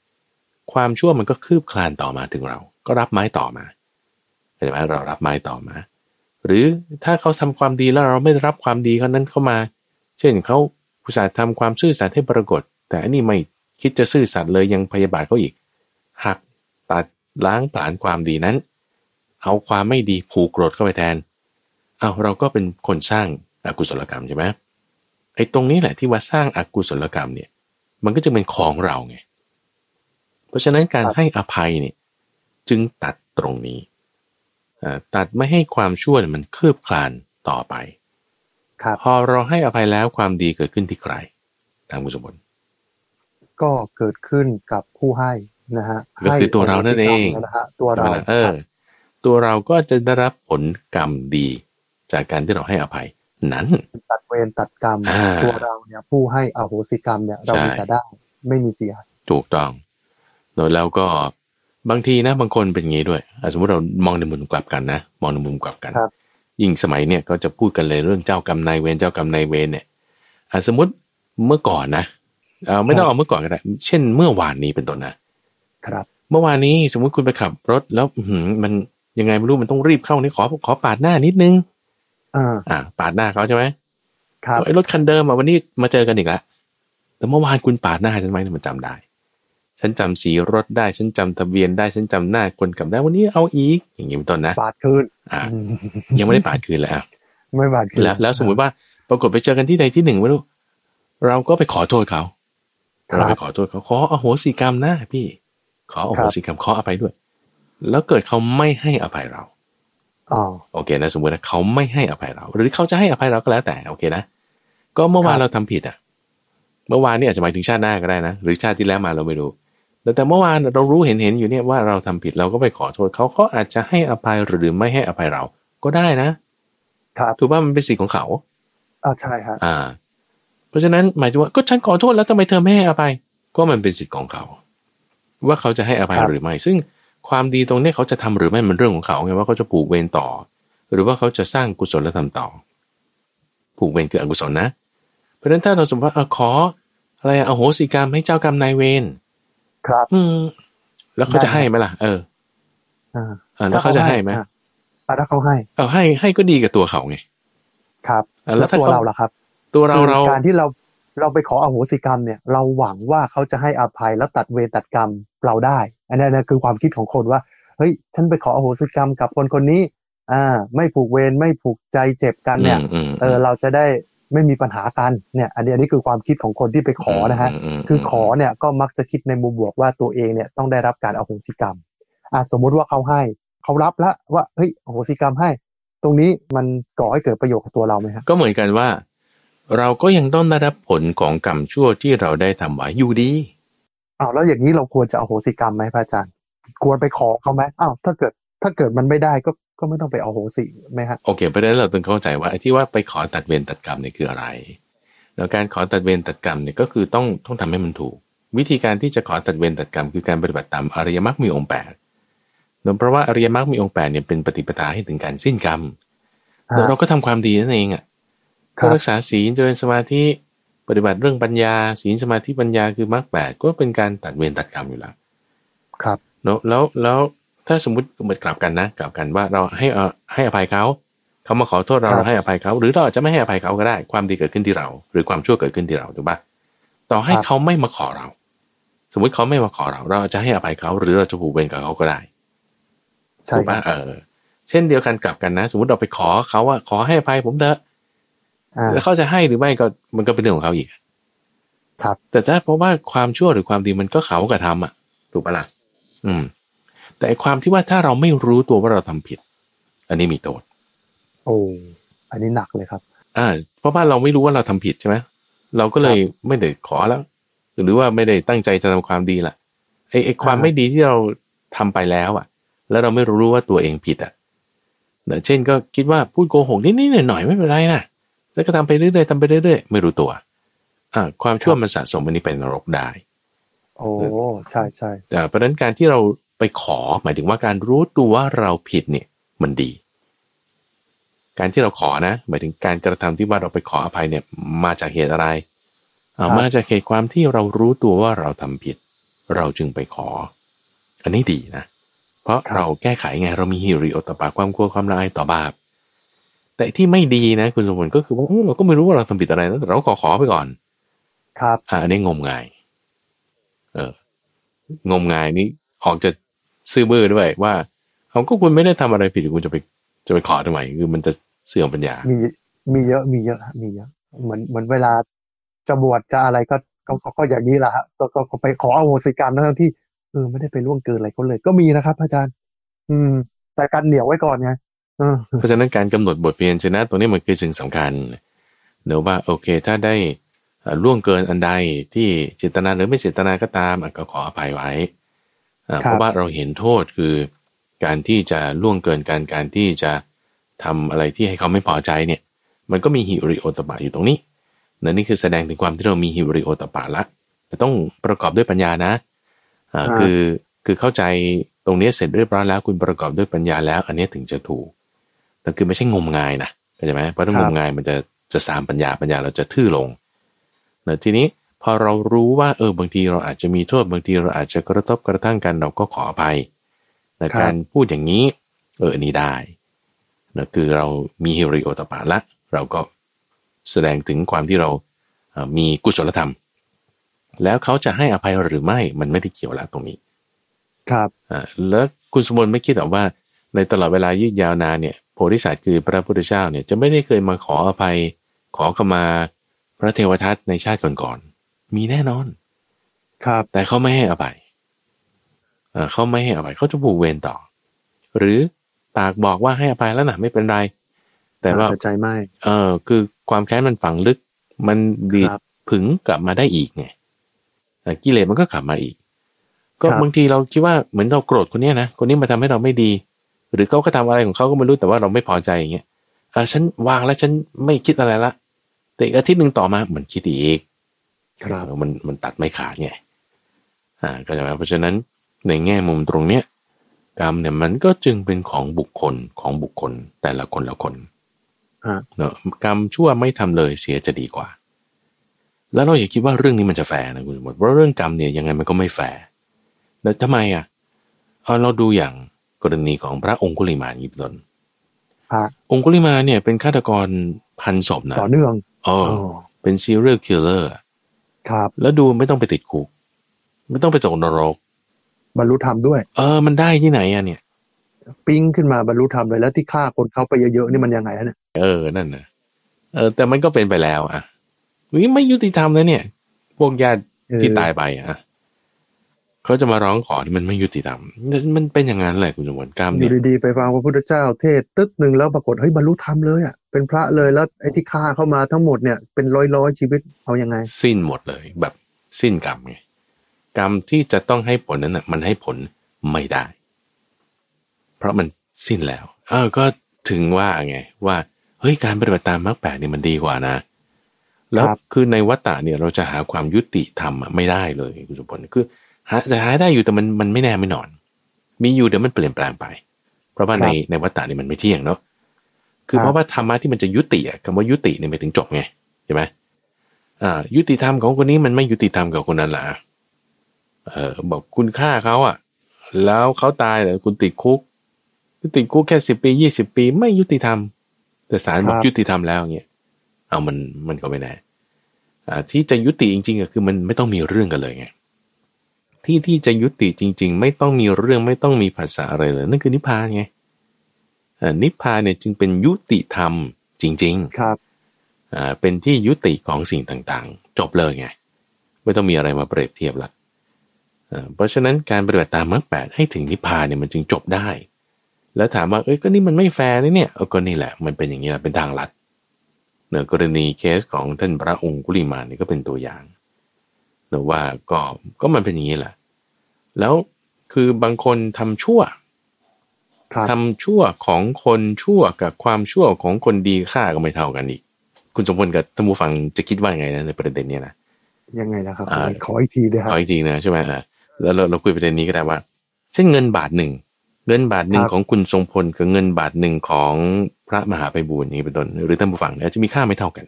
[SPEAKER 2] ความชั่วมันก็คืบคลานต่อมาถึงเรา ก็รับไม้ต่อมาเข้าใจไหมเรารับไม้ต่อมา หรือถ้าเขาทำความดีแล้วเราไม่รับความดีเขานั้นเข้ามา เช่นเขาอุตส่าห์ทำความซื่อสัตย์ให้ปรากฏ แต่อันนี้ไม่คิดจะซื่อสัตย์เลยยังพยาบาทเขาอีกหักตัดล้างผลาญความดีนั้น เอาความไม่ดีผูกโกรธเข้าไปแทน เอาเราก็เป็นคนสร้างอากุศลกรรมใช่ไหมไอ้ตรงนี้แหละที่ว่าสร้างอากุศลกรรมเนี่ย มันก็จะเป็นของเราไง เพราะฉะนั้นการ
[SPEAKER 1] ครับ
[SPEAKER 2] ให้อภัยเนี่ยจึงตัดตรงนี้อ่าตัดไม่ให้ความชั่วเนี่ยมันคืบคลานต่อไป
[SPEAKER 1] ครับ
[SPEAKER 2] พอเราให้อภัยแล้วความดีเกิดขึ้นที่ใครทางคุณสมบัติ
[SPEAKER 1] ก็เกิดขึ้นกับผู้ให้นะฮะ
[SPEAKER 2] ก็คือตัวเรานั่นเอง
[SPEAKER 1] ให้นะฮะตัวเรา
[SPEAKER 2] ใช่ไหมล่ะเออ ตัวเราก็จะได้รับผลกรรมดี จากการที่เราให้อภัย นั้น
[SPEAKER 1] ตัดเวรตัดกรรม
[SPEAKER 2] อ่า
[SPEAKER 1] ตัวเราเนี่ยผู้ให้อโหสิกรรมเนี่ยเรามี
[SPEAKER 2] ใช่
[SPEAKER 1] แต่ได้ไม่มีเสีย
[SPEAKER 2] ถูกต้อง โดยแล้วก็บางทีนะบางคนเป็นอย่างงี้ด้วยอะสมมติเรามองในมุมกลับกันนะ มองในมุมกลับกัน
[SPEAKER 1] ครับ
[SPEAKER 2] ยิ่งสมัยเนี่ยก็จะพูดกันเลยเรื่องเจ้ากรรมนายเวรเจ้ากรรมนายเวรเนี่ยอะสมมติเมื่อก่อนนะเอาไม่ต้องเอาเมื่อก่อนก็ได้เช่นเมื่อวานนี้เป็นต้นนะ
[SPEAKER 1] ครับ
[SPEAKER 2] เมื่อวานนี้สมมุติคุณไปขับรถแล้วอื้อหือมันยังไงไม่รู้มันต้องรีบเข้านี่ขอขอปาดหน้านิดนึง
[SPEAKER 1] อ่า
[SPEAKER 2] อ่า ปาดหน้าเขาใช่ไหม
[SPEAKER 1] ครับ
[SPEAKER 2] ไอ้รถคันเดิมอะวันนี้มาเจอกันอีกแล้วแต่เมื่อวานคุณปาดหน้าฉันไหมเนี่ยมันจำได้ ฉันจำสีรถได้ ฉันจำทะเบียนได้ ฉันจำหน้าคนขับได้ วันนี้เอาอีก อย่างนี้เป็นต้นนะ
[SPEAKER 1] บาดคืน
[SPEAKER 2] อ่า
[SPEAKER 1] อืม
[SPEAKER 2] ยังไม่ได้ปาดคืนเลยอะ
[SPEAKER 1] ไม่บาดคืน
[SPEAKER 2] แล้วแล้วสมมติว่า ปรากฏไปเจอกันที่ใดที่หนึ่งไม่รู้ เราก็ไปขอโทษเขา
[SPEAKER 1] ครั
[SPEAKER 2] เราไป
[SPEAKER 1] บ
[SPEAKER 2] ขอโทษเขา ขออโหสิกรรมนะพี่ ขออโหสิกรรม ขออภัยด้วย แล้วเกิดเขาไม่ให้อภัยเรา
[SPEAKER 1] อ๋อ
[SPEAKER 2] โอเคนะสมมตินะเขาไม่ให้อภัยเรา หรือเขาจะให้อภัยเราก็แล้วแต่โอเคนะ ก็เมื่อวาน
[SPEAKER 1] ครับ
[SPEAKER 2] เราทำผิดอะ เมื่อวานนี่อาจจะหมายถึงชาติหน้าก็ได้นะ หรือชาติที่แล้วมาเราไม่รู้ แต่แต่เมื่อวานเรารู้เห็นเห็นอยู่เนี่ยว่าเราทำผิดเราก็ไปขอโทษเขาเขาอาจจะให้อภัยหรือไม่ให้อภัยเราก็ได้นะครับถูกป่ะมันเป็นสิทธิ์ของเขา
[SPEAKER 1] อ่าใช่ฮะ
[SPEAKER 2] อ่า เพราะฉะนั้นหมายถึงว่าก็ฉันขอโทษแล้วทำไมเธอไม่ให้อภัย ก็มันเป็นสิทธิ์ของเขา ว่าเขาจะให้อภัยหรือไม่ ซึ่งความดีตรงเนี้ยเขาจะทำหรือไม่มันเรื่องของเขาไงว่าเขาจะผูกเวรต่อ หรือว่าเขาจะสร้างกุศลธรรมต่อ ผูกเวรคืออกุศลนะ เพราะฉะนั้นถ้าเราสมมติว่าเออขออะไรอะอโหสิกรรมให้เจ้ากรรมนายเวร
[SPEAKER 1] ครับ
[SPEAKER 2] อืม แล้วเขาจะ
[SPEAKER 1] ได้
[SPEAKER 2] ให้ไหมล่ะ เออ
[SPEAKER 1] อ่า
[SPEAKER 2] เออแล้วเขาจะให้ไหม
[SPEAKER 1] อะอะถ้าเขาให้
[SPEAKER 2] เอาให้ให้ก็ดีกับตัวเขาไง
[SPEAKER 1] ครับ
[SPEAKER 2] อะ
[SPEAKER 1] แล้ว
[SPEAKER 2] ถ้า
[SPEAKER 1] ตัว
[SPEAKER 2] ข
[SPEAKER 1] เราล่ะครับ
[SPEAKER 2] ตัวเรา
[SPEAKER 1] คือ
[SPEAKER 2] เรา
[SPEAKER 1] การที่เราเราไปขออโหสิกรรมเนี่ย เราหวังว่าเขาจะให้อภัยแล้วตัดเวรตัดกรรมเราได้ อันนี้นะคือความคิดของคนว่าเฮ้ยฉันไปขออโหสิกรรมกับคนคนนี้ อ่า ไม่ผูกเวรไม่ผูกใจเจ็บกันเนี่ย
[SPEAKER 2] อืม
[SPEAKER 1] เออ เราจะได้ ไม่มีปัญหากันเนี่ยอันนี้อันนี้คือความคิดของคนที่ไปขอนะฮะ
[SPEAKER 2] มม
[SPEAKER 1] คือขอเนี่ยก็มักจะคิดในมุมบวกว่าตัวเองเนี่ยต้องได้รับการอโหสิกรรมอะสมมุติว่าเขาให้เขารับแล้วว่าเฮ้ยอโหสิกรรมให้ ตรงนี้มันก่อให้เกิดประโยชน์กับตัวเราไหมฮะ
[SPEAKER 2] ก็เหมือนกันว่า เราก็ยังต้องได้รับผลของกรรมชั่วที่เราได้ทำไว้อยู่ดี
[SPEAKER 1] อ้าวแล้วอย่างนี้เราควรจะอโหสิกรรมไหมพระอาจารย์ ควรไปขอเขาไหมอ้าวถ้าเกิด ถ้าเกิดมันไม่ได้ก็ก็ไม่ต้องไปอโหสิไหมฮะ
[SPEAKER 2] โอเคเพราะฉะนั้นเราต้องเข้าใจว่าไอ้ที่ว่าไปขอตัดเวรตัดกรรมเนี่ยคืออะไรแล้วการขอตัดเวรตัดกรรมเนี่ยก็คือต้องต้องทำให้มันถูก วิธีการที่จะขอตัดเวรตัดกรรม คือการปฏิบัติตามอริยมรรคมีองค์แปดเนื่องเพราะว่าอริยมรรคมีองค์แปดเนี่ยเป็นปฏิปทาให้ถึงการสิ้นกรรม
[SPEAKER 1] อ่า
[SPEAKER 2] แล้วเราก็ทำความดีนั่นเองอะ
[SPEAKER 1] ครั
[SPEAKER 2] ก็
[SPEAKER 1] บ
[SPEAKER 2] รักษาศีลเจริญสมาธิปฏิบัติเรื่องปัญญาศีลสมาธิปัญญาคือมรรคแปดก็เป็นการตัดเวรตัดกรรมอยู่แล้ว
[SPEAKER 1] ครับ
[SPEAKER 2] เนอะแล้วแล้ว ถ้าสมมติเหมือนกลับกันนะ กลับกันว่าเราให้เออให้อภัยเขาเขามาขอโทษเรา
[SPEAKER 1] ครับ
[SPEAKER 2] เราให้อภัยเขา หรือเราอาจจะไม่ให้อภัยเขาก็ได้ ความดีเกิดขึ้นที่เรา หรือความชั่วเกิดขึ้นที่เราถูกปะต่อให้เขาไม่มาขอเรา สมมุติเขาไม่มาขอเรา เราอาจจะให้อภัยเขา หรือเราจะผูกเวรกับเขาก็ได้
[SPEAKER 1] ใช่
[SPEAKER 2] ถูก
[SPEAKER 1] ครั
[SPEAKER 2] ปะ
[SPEAKER 1] บ
[SPEAKER 2] เออ เช่นเดียวกันกลับกันนะ สมมติเราไปขอเขาว่าขอให้อภัยผมเถอะ
[SPEAKER 1] อ่า
[SPEAKER 2] แล้วเขาจะให้หรือไม่ก็มันก็เป็นเรื่องของเขาอีก
[SPEAKER 1] ครับ
[SPEAKER 2] แต่ถ้าเพราะว่าความชั่วหรือความดีมันก็เขากระทำอะ ถูกปะล่ะอืม แต่ไอ้ความที่ว่าถ้าเราไม่รู้ตัวว่าเราทำผิด อันนี้มีโทษ
[SPEAKER 1] โอ้อันนี้หนักเลยครับ
[SPEAKER 2] อ่า เพราะว่าเราไม่รู้ว่าเราทำผิดใช่ไหมเราก็เลยไม่ได้ขอแล้ว หรือว่าไม่ได้ตั้งใจจะทำความดีล่ะไอ้ไอ้ความ
[SPEAKER 1] อ่า
[SPEAKER 2] ไม่ดีที่เราทำไปแล้วอะ แล้วเราไม่รู้ว่าตัวเองผิดอะเนอะเช่นก็คิดว่าพูดโกหกนิดๆหน่อยๆไม่เป็นไรนะแล้วก็ทำไปเรื่อยๆทำไปเรื่อยๆไม่รู้ตัว อ่า ความชั่วมันสะสมอันนี้เป็นนรกได้
[SPEAKER 1] โอ้ใช่ใช่
[SPEAKER 2] อ่าเพราะฉะนั้นการที่เรา ไปขอหมายถึงว่าการรู้ตัวว่าเราผิดเนี่ยมันดี การที่เราขอนะหมายถึงการกระทำที่ว่าเราไปขออภัยเนี่ยมาจากเหตุอะไรอ่ามาจากเหตุความที่เรารู้ตัวว่าเราทำผิด เราจึงไปขอ อันนี้ดีนะ เพราะเราแก้ไขไงเรามีฮิริโอตปาความกลัวความละอายต่อบาป แต่ที่ไม่ดีนะ คุณสมบูรณ์ก็คือว่าเอ้ยเราก็ไม่รู้ว่าเราทำผิดอะไรนะแต่เราขอขอไปก่อน
[SPEAKER 1] ครับ
[SPEAKER 2] อ่าอันนี้งมงาย เออ งมงายนี้ออกจะ ซื่อบื้อด้วยว่าเขาก็คุณไม่ได้ทำอะไรผิดคุณจะไปจะไปขอทำไมคือมันจะเสื่อมปัญญา
[SPEAKER 1] มีมีเยอะมีเยอะฮะมีเยอะ เหมือนเหมือนเวลาจะบวชจะอะไรก็ก็ก็ก็อย่างนี้แหละฮะก็ก็ก็ไปขออโหสิกรรมทั้งที่เออไม่ได้ไปล่วงเกินอะไรเขาเลย ก็มีนะครับ อาจารย์ อืม แต่การเหนียวไว้ก่อนไงเออ
[SPEAKER 2] เพราะฉะนั้นการกำหนดบทเพียนชนะ ตรงนี้มันคือสิ่งสำคัญเดี๋ยวว่า โอเค ถ้าได้เอ่อล่วงเกินอันใดที่เจตนาหรือไม่เจตนาก็ตามอะก็ขออภัยไว้อ่า
[SPEAKER 1] ครับ
[SPEAKER 2] เพราะว่าเราเห็นโทษคือการที่จะล่วงเกินการการที่จะทำอะไรที่ให้เขาไม่พอใจเนี่ย มันก็มีหิริโอตปะอยู่ตรงนี้นั่นนี่คือแสดงถึงความที่เรามีหิริโอตปะละ แต่ต้องประกอบด้วยปัญญานะอ่า
[SPEAKER 1] อ่า
[SPEAKER 2] คือคือเข้าใจตรงนี้เสร็จเรียบร้อยแล้วคุณประกอบด้วยปัญญาแล้ว อันนี้ถึงจะถูกแต่คือไม่ใช่งมงายนะเข้าใจไหมเพราะถ้า
[SPEAKER 1] ครั
[SPEAKER 2] ง
[SPEAKER 1] บ
[SPEAKER 2] มงายมันจะจะสามปัญญาปัญญาเราจะทื่อลงนะทีนี้ พอเรารู้ว่าเออบางทีเราอาจจะมีโทษบางทีเราอาจจะกระทบกระทั่งกันเราก็ขออภัยแต่
[SPEAKER 1] ครับ
[SPEAKER 2] การพูดอย่างนี้เอออันนี้ได้นะคือเรามีฮิริโอตปาละ เราก็แสดงถึงความที่เราเอ่อมีกุศลธรรม แล้วเขาจะให้อภัยหรือไม่มันไม่ได้เกี่ยวแล้วตรงนี้
[SPEAKER 1] ครับ
[SPEAKER 2] อ่าแล้วคุณสมบูรณ์ไม่คิดหรอกว่า ในตลอดเวลายืดยาวนานเนี่ยโพธิสัตว์คือพระพุทธเจ้าเนี่ยจะไม่ได้เคยมาขออภัยขอขมาพระเทวทัตในชาติก่อนๆ มีแน่นอน
[SPEAKER 1] ครับ
[SPEAKER 2] แต่เขาไม่ให้อภัยอ่าเขาไม่ให้อภัยเขาจะผูกเวรต่อ หรือปากบอกว่าให้อภัยแล้วนะไม่เป็นไร แต่ว่า
[SPEAKER 1] เข้าใจไหม
[SPEAKER 2] เออ คือความแค้นมันฝังลึก มันดีด
[SPEAKER 1] ครับ
[SPEAKER 2] ผึงกลับมาได้อีกไงเอ่อกิเลสมันก็กลับมาอีก ก็
[SPEAKER 1] ครับ
[SPEAKER 2] บางทีเราคิดว่าเหมือนเราโกรธคนเนี้ยนะคนนี้มาทำให้เราไม่ดี หรือเขาก็ทำอะไรของเขาก็ไม่รู้แต่ว่าเราไม่พอใจอย่างเงี้ยอ่าฉันวางแล้วฉันไม่คิดอะไรละแต่อีกอาทิตย์หนึ่งต่อมามันคิดอีก
[SPEAKER 1] ครับ
[SPEAKER 2] เออมันมันตัดไม่ขาดไงอ่าก็จะหมายเพราะฉะนั้นในแง่มุมตรงเนี้ยกรรมเนี่ยมันก็จึงเป็นของบุคคลของบุคคลแต่ละคนละคน
[SPEAKER 1] ฮะ
[SPEAKER 2] เนอะกรรมชั่วไม่ทำเลยเสียจะดีกว่า แล้วเราอย่าคิดว่าเรื่องนี้มันจะแฟร์นะคุณสมบัติเพราะเรื่องกรรมเนี่ยยังไงมันก็ไม่แฟร์แล้วทำไมอะเอาเราดูอย่างกรณีของพระองคุลิมาลอีกเป็นต้น
[SPEAKER 1] ฮะ
[SPEAKER 2] องคุลิมาลเนี่ยเป็นฆาตกรพันศพนะ
[SPEAKER 1] ต่อเนื่อง
[SPEAKER 2] เออ
[SPEAKER 1] อ๋อ
[SPEAKER 2] เป็น serial killer อะ
[SPEAKER 1] ครับ
[SPEAKER 2] แล้วดูไม่ต้องไปติดคุก ไม่ต้องไปตกนรก
[SPEAKER 1] บรรลุธรรมด้วย
[SPEAKER 2] เออ มันได้ที่ไหนอะเนี่ย
[SPEAKER 1] ปิ้งขึ้นมาบรรลุธรรมเลยแล้วที่ฆ่าคนเขาไปเยอะๆนี่มันยังไงฮะเนี่ย
[SPEAKER 2] เออนั่นนะเออ แต่มันก็เป็นไปแล้ว อะวิไม่ยุติธรรมเลยเนี่ย พวกญาติ
[SPEAKER 1] เออ
[SPEAKER 2] ที่ตายไปอะ เขาจะมาร้องขอที่มันไม่ยุติธรรมมันเป็นอย่างนั้นแหละคุณสมบัติกรรม
[SPEAKER 1] อ
[SPEAKER 2] เนี่ย
[SPEAKER 1] ยู่ดีๆไปฟังพระพุทธเจ้าเทศตึ๊ดหนึ่งแล้วปรากฏเฮ้ยบรรลุธรรมเลยอะเป็นพระเลยแล้วไอ้ที่ฆ่าเข้ามาทั้งหมดเนี่ยเป็นร้อยร้อยๆชีวิตเอายังไง
[SPEAKER 2] สิ้นหมดเลยแบบสิ้นกรรมไงกรรมที่จะต้องให้ผลนั้นน่ะมันให้ผลไม่ได้ เพราะมันสิ้นแล้ว เออก็ถึงว่าไงว่าเฮ้ยการปฏิบัติตามมรรคแปดเนี่ยมันดีกว่านะแล้ว
[SPEAKER 1] ครับ
[SPEAKER 2] คือในวัฏฏะเนี่ยเราจะหาความยุติธรรมอะไม่ได้เลยคุณสุพลคือ หาจะหาได้อยู่แต่มันมันไม่แน่ไม่นอน มีอยู่เดี๋ยวมันเปลี่ยนแปลงไป เพราะว่าในในวัฏฏะเนี่ยมันไม่เที่ยงเนาะคือเพราะว่าธรรมะที่มันจะยุติอะคำว่ายุติเนี่ยหมายถึงจบไงใช่ไหมอ่า ยุติธรรมของคนนี้มันไม่ยุติธรรมกับคนนั้นล่ะเออบอกคุณฆ่าเขาอะ แล้วเขาตายเลยคุณติดคุกคุณติดคุกแค่สิบปียี่สิบปีไม่ยุติธรรม แต่ศาลบอก
[SPEAKER 1] ครับ
[SPEAKER 2] ยุติธรรมแล้วเงี้ยเอามันมันก็ไม่แน่อ่าที่จะยุติจริงๆก็คือมันไม่ต้องมีเรื่องกันเลยไง ที่ที่จะยุติจริง ๆ ไม่ต้องมีเรื่องไม่ต้องมีภาษาอะไรเลยนั่นคือนิพพานไงอ่านิพพานเนี่ยจึงเป็นยุติธรรมจริง ๆ
[SPEAKER 1] ครับ
[SPEAKER 2] อ่าเป็นที่ยุติของสิ่งต่างๆ จบเลยไง ไม่ต้องมีอะไรมาเปรียบเทียบละอ่าเพราะฉะนั้นการปฏิบัติตามมรรคแปดให้ถึงนิพพานเนี่ยมันจึงจบได้ แล้วถามว่าเอ้ยก็นี่มันไม่แฟร์นี่เนี่ยเออก็นี่แหละ มันเป็นอย่างนี้แหละเป็นทางลัดเนอะกรณีเคสของท่านพระองคุลิมานนี่ก็เป็นตัวอย่างเนอะว่าก็ก็มันเป็นอย่างนี้แหละ แล้วคือบางคนทำชั่ว
[SPEAKER 1] ครับ
[SPEAKER 2] ทำชั่วของคนชั่วกับความชั่วของคนดีค่าก็ไม่เท่ากันอีก คุณสมพลกับท่านผู้ฟังจะคิดว่าไงนะในประเด็นเนี้ยนะ
[SPEAKER 1] ยังไงนะครับ
[SPEAKER 2] อ่า
[SPEAKER 1] ขออีกทีด้วยค
[SPEAKER 2] ข
[SPEAKER 1] รับ
[SPEAKER 2] ออีกทีนะใช่ไหมอะแล้วเราเราคุยประเด็นนี้ก็ได้ว่า เช่นเงินบาทหนึ่งเงินบาทหนึ่ง
[SPEAKER 1] ครับ
[SPEAKER 2] ของคุณทรงพลกับเงินบาทหนึ่งของพระมหาไพบูลย์นี้เป็นต้นหรือท่านผู้ฟังเนี่ยจะมีค่าไม่เท่ากัน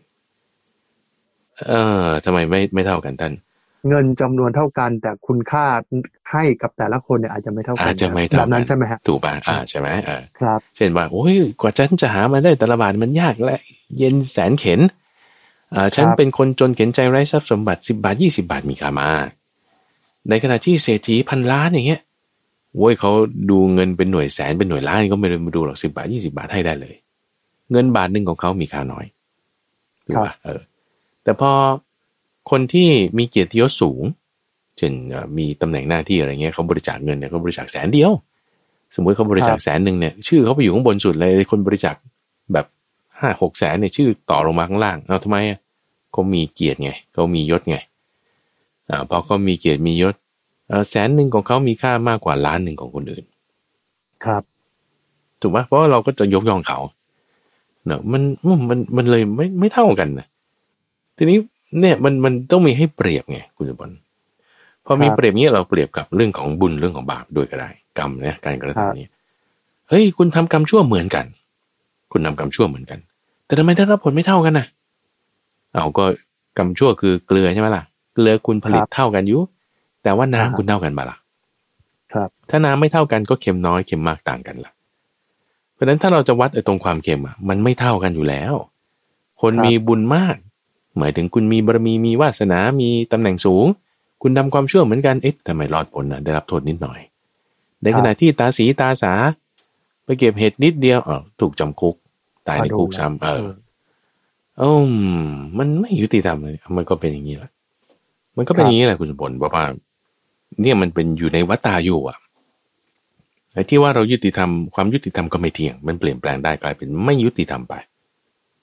[SPEAKER 2] เออทำไมไม่ไม่เท่ากันท่าน
[SPEAKER 1] เงินจำนวนเท่ากัน แต่คุณค่าให้กับแต่ละคนเนี่ยอาจจะไม่เท่ากั
[SPEAKER 2] อาจจะไม่
[SPEAKER 1] แบ
[SPEAKER 2] เท่า
[SPEAKER 1] บนั้
[SPEAKER 2] กัน
[SPEAKER 1] ใช่ไหมฮะ
[SPEAKER 2] ถูกป่ะอ่าใช่ไหมเออ
[SPEAKER 1] ครับ
[SPEAKER 2] เช่นว่าโอ้ยกว่าฉันจะหามาได้แต่ละบาทมันยากและเย็นแสนเข็นอ่าฉัน
[SPEAKER 1] ครับ
[SPEAKER 2] เป็นคนจนเข็นใจไร้ทรัพย์สมบัติสิบาทยี่สิบาทมีค่ามาในขณะที่เศรษฐีพันล้านอย่างเงี้ยโว้ยเขาดูเงินเป็นหน่วยแสนเป็นหน่วยล้านก็ไม่ได้มาดูหรอกสิบาทยี่สิบาทให้ได้เลย เงินบาทหนึ่งของเขามีค่าน้อยถูกป่ะเออแต่พอ คนที่มีเกียรติยศสูง เช่นเอ่อมีตำแหน่งหน้าที่อะไรเงี้ยเขาบริจาคเงินเนี่ยเขาบริจาคแสนเดียว สมมุติเขาบริจาคแสนหนึ่งเนี่ยชื่อเขาไปอยู่ข้างบนสุดเลยคนบริจาคแบบห้าหกแสนเนี่ยชื่อต่อลงมาข้างล่างเอาทำไมอะเขามีเกียรติไงเขามียศไงอ่าพอเขามีเกียรติมียศเอ่อแสนหนึ่งของเขามีค่ามากกว่าล้านหนึ่งของคนอื่น
[SPEAKER 1] ครับ
[SPEAKER 2] ถูกไหมเพราะว่าเราก็จะยกย่องเขาเนอะมันมันมันเลยไม่ไม่เท่ากันนะทีนี้ เนี่ยมันมันต้องมีให้เปรียบไงคุณจุบลพอมี
[SPEAKER 1] ครับ
[SPEAKER 2] เปรียบเนี้ยเราเปรียบกับเรื่องของบุญเรื่องของบาปด้วยก็ได้ กรรมเนี่ยการกระ
[SPEAKER 1] ครับ
[SPEAKER 2] ทำนี้เฮ้ยคุณทำกรรมชั่วเหมือนกัน คุณทำกรรมชั่วเหมือนกัน แต่ทำไมได้รับผลไม่เท่ากันนะเอาก็กรรมชั่วคือเกลือใช่ไหมล่ะ เกลือคุณผลิตเท่ากันอยู่แต่ว่าน้ำคุณเท่ากันมาล่ะ
[SPEAKER 1] ครับ
[SPEAKER 2] ถ้าน้ำไม่เท่ากันก็เค็มน้อยเค็มมากต่างกันล่ะ เพราะฉะนั้นถ้าเราจะวัดไอ้ตรงความเค็มอะมันไม่เท่ากันอยู่แล้ว คน
[SPEAKER 1] ครับ
[SPEAKER 2] มีบุญมาก หมายถึงคุณมีบารมีมีวาสนา มีตำแหน่งสูง คุณทำความชั่วเหมือนกันเอ๊ะทำไมรอดผลนะได้รับโทษนิดหน่อย ในขณะที่ตาสีตาสา ไปเก็บเห็ดนิดเดียวอ๋อถูกจำคุก ตายในคุกซ้ำเอออืมมันไม่ยุติธรรมเลยมันก็เป็นอย่างนี้แหละมันก็เป็น
[SPEAKER 1] ครับ
[SPEAKER 2] อย่างนี้แหละคุณสมบัติบอกว่า เนี่ยมันเป็นอยู่ในวัฏฏาอยู่อะไอ้ที่ว่าเรายุติธรรมความยุติธรรมก็ไม่เที่ยง มันเปลี่ยนแปลงได้กลายเป็นไม่ยุติธรรมไป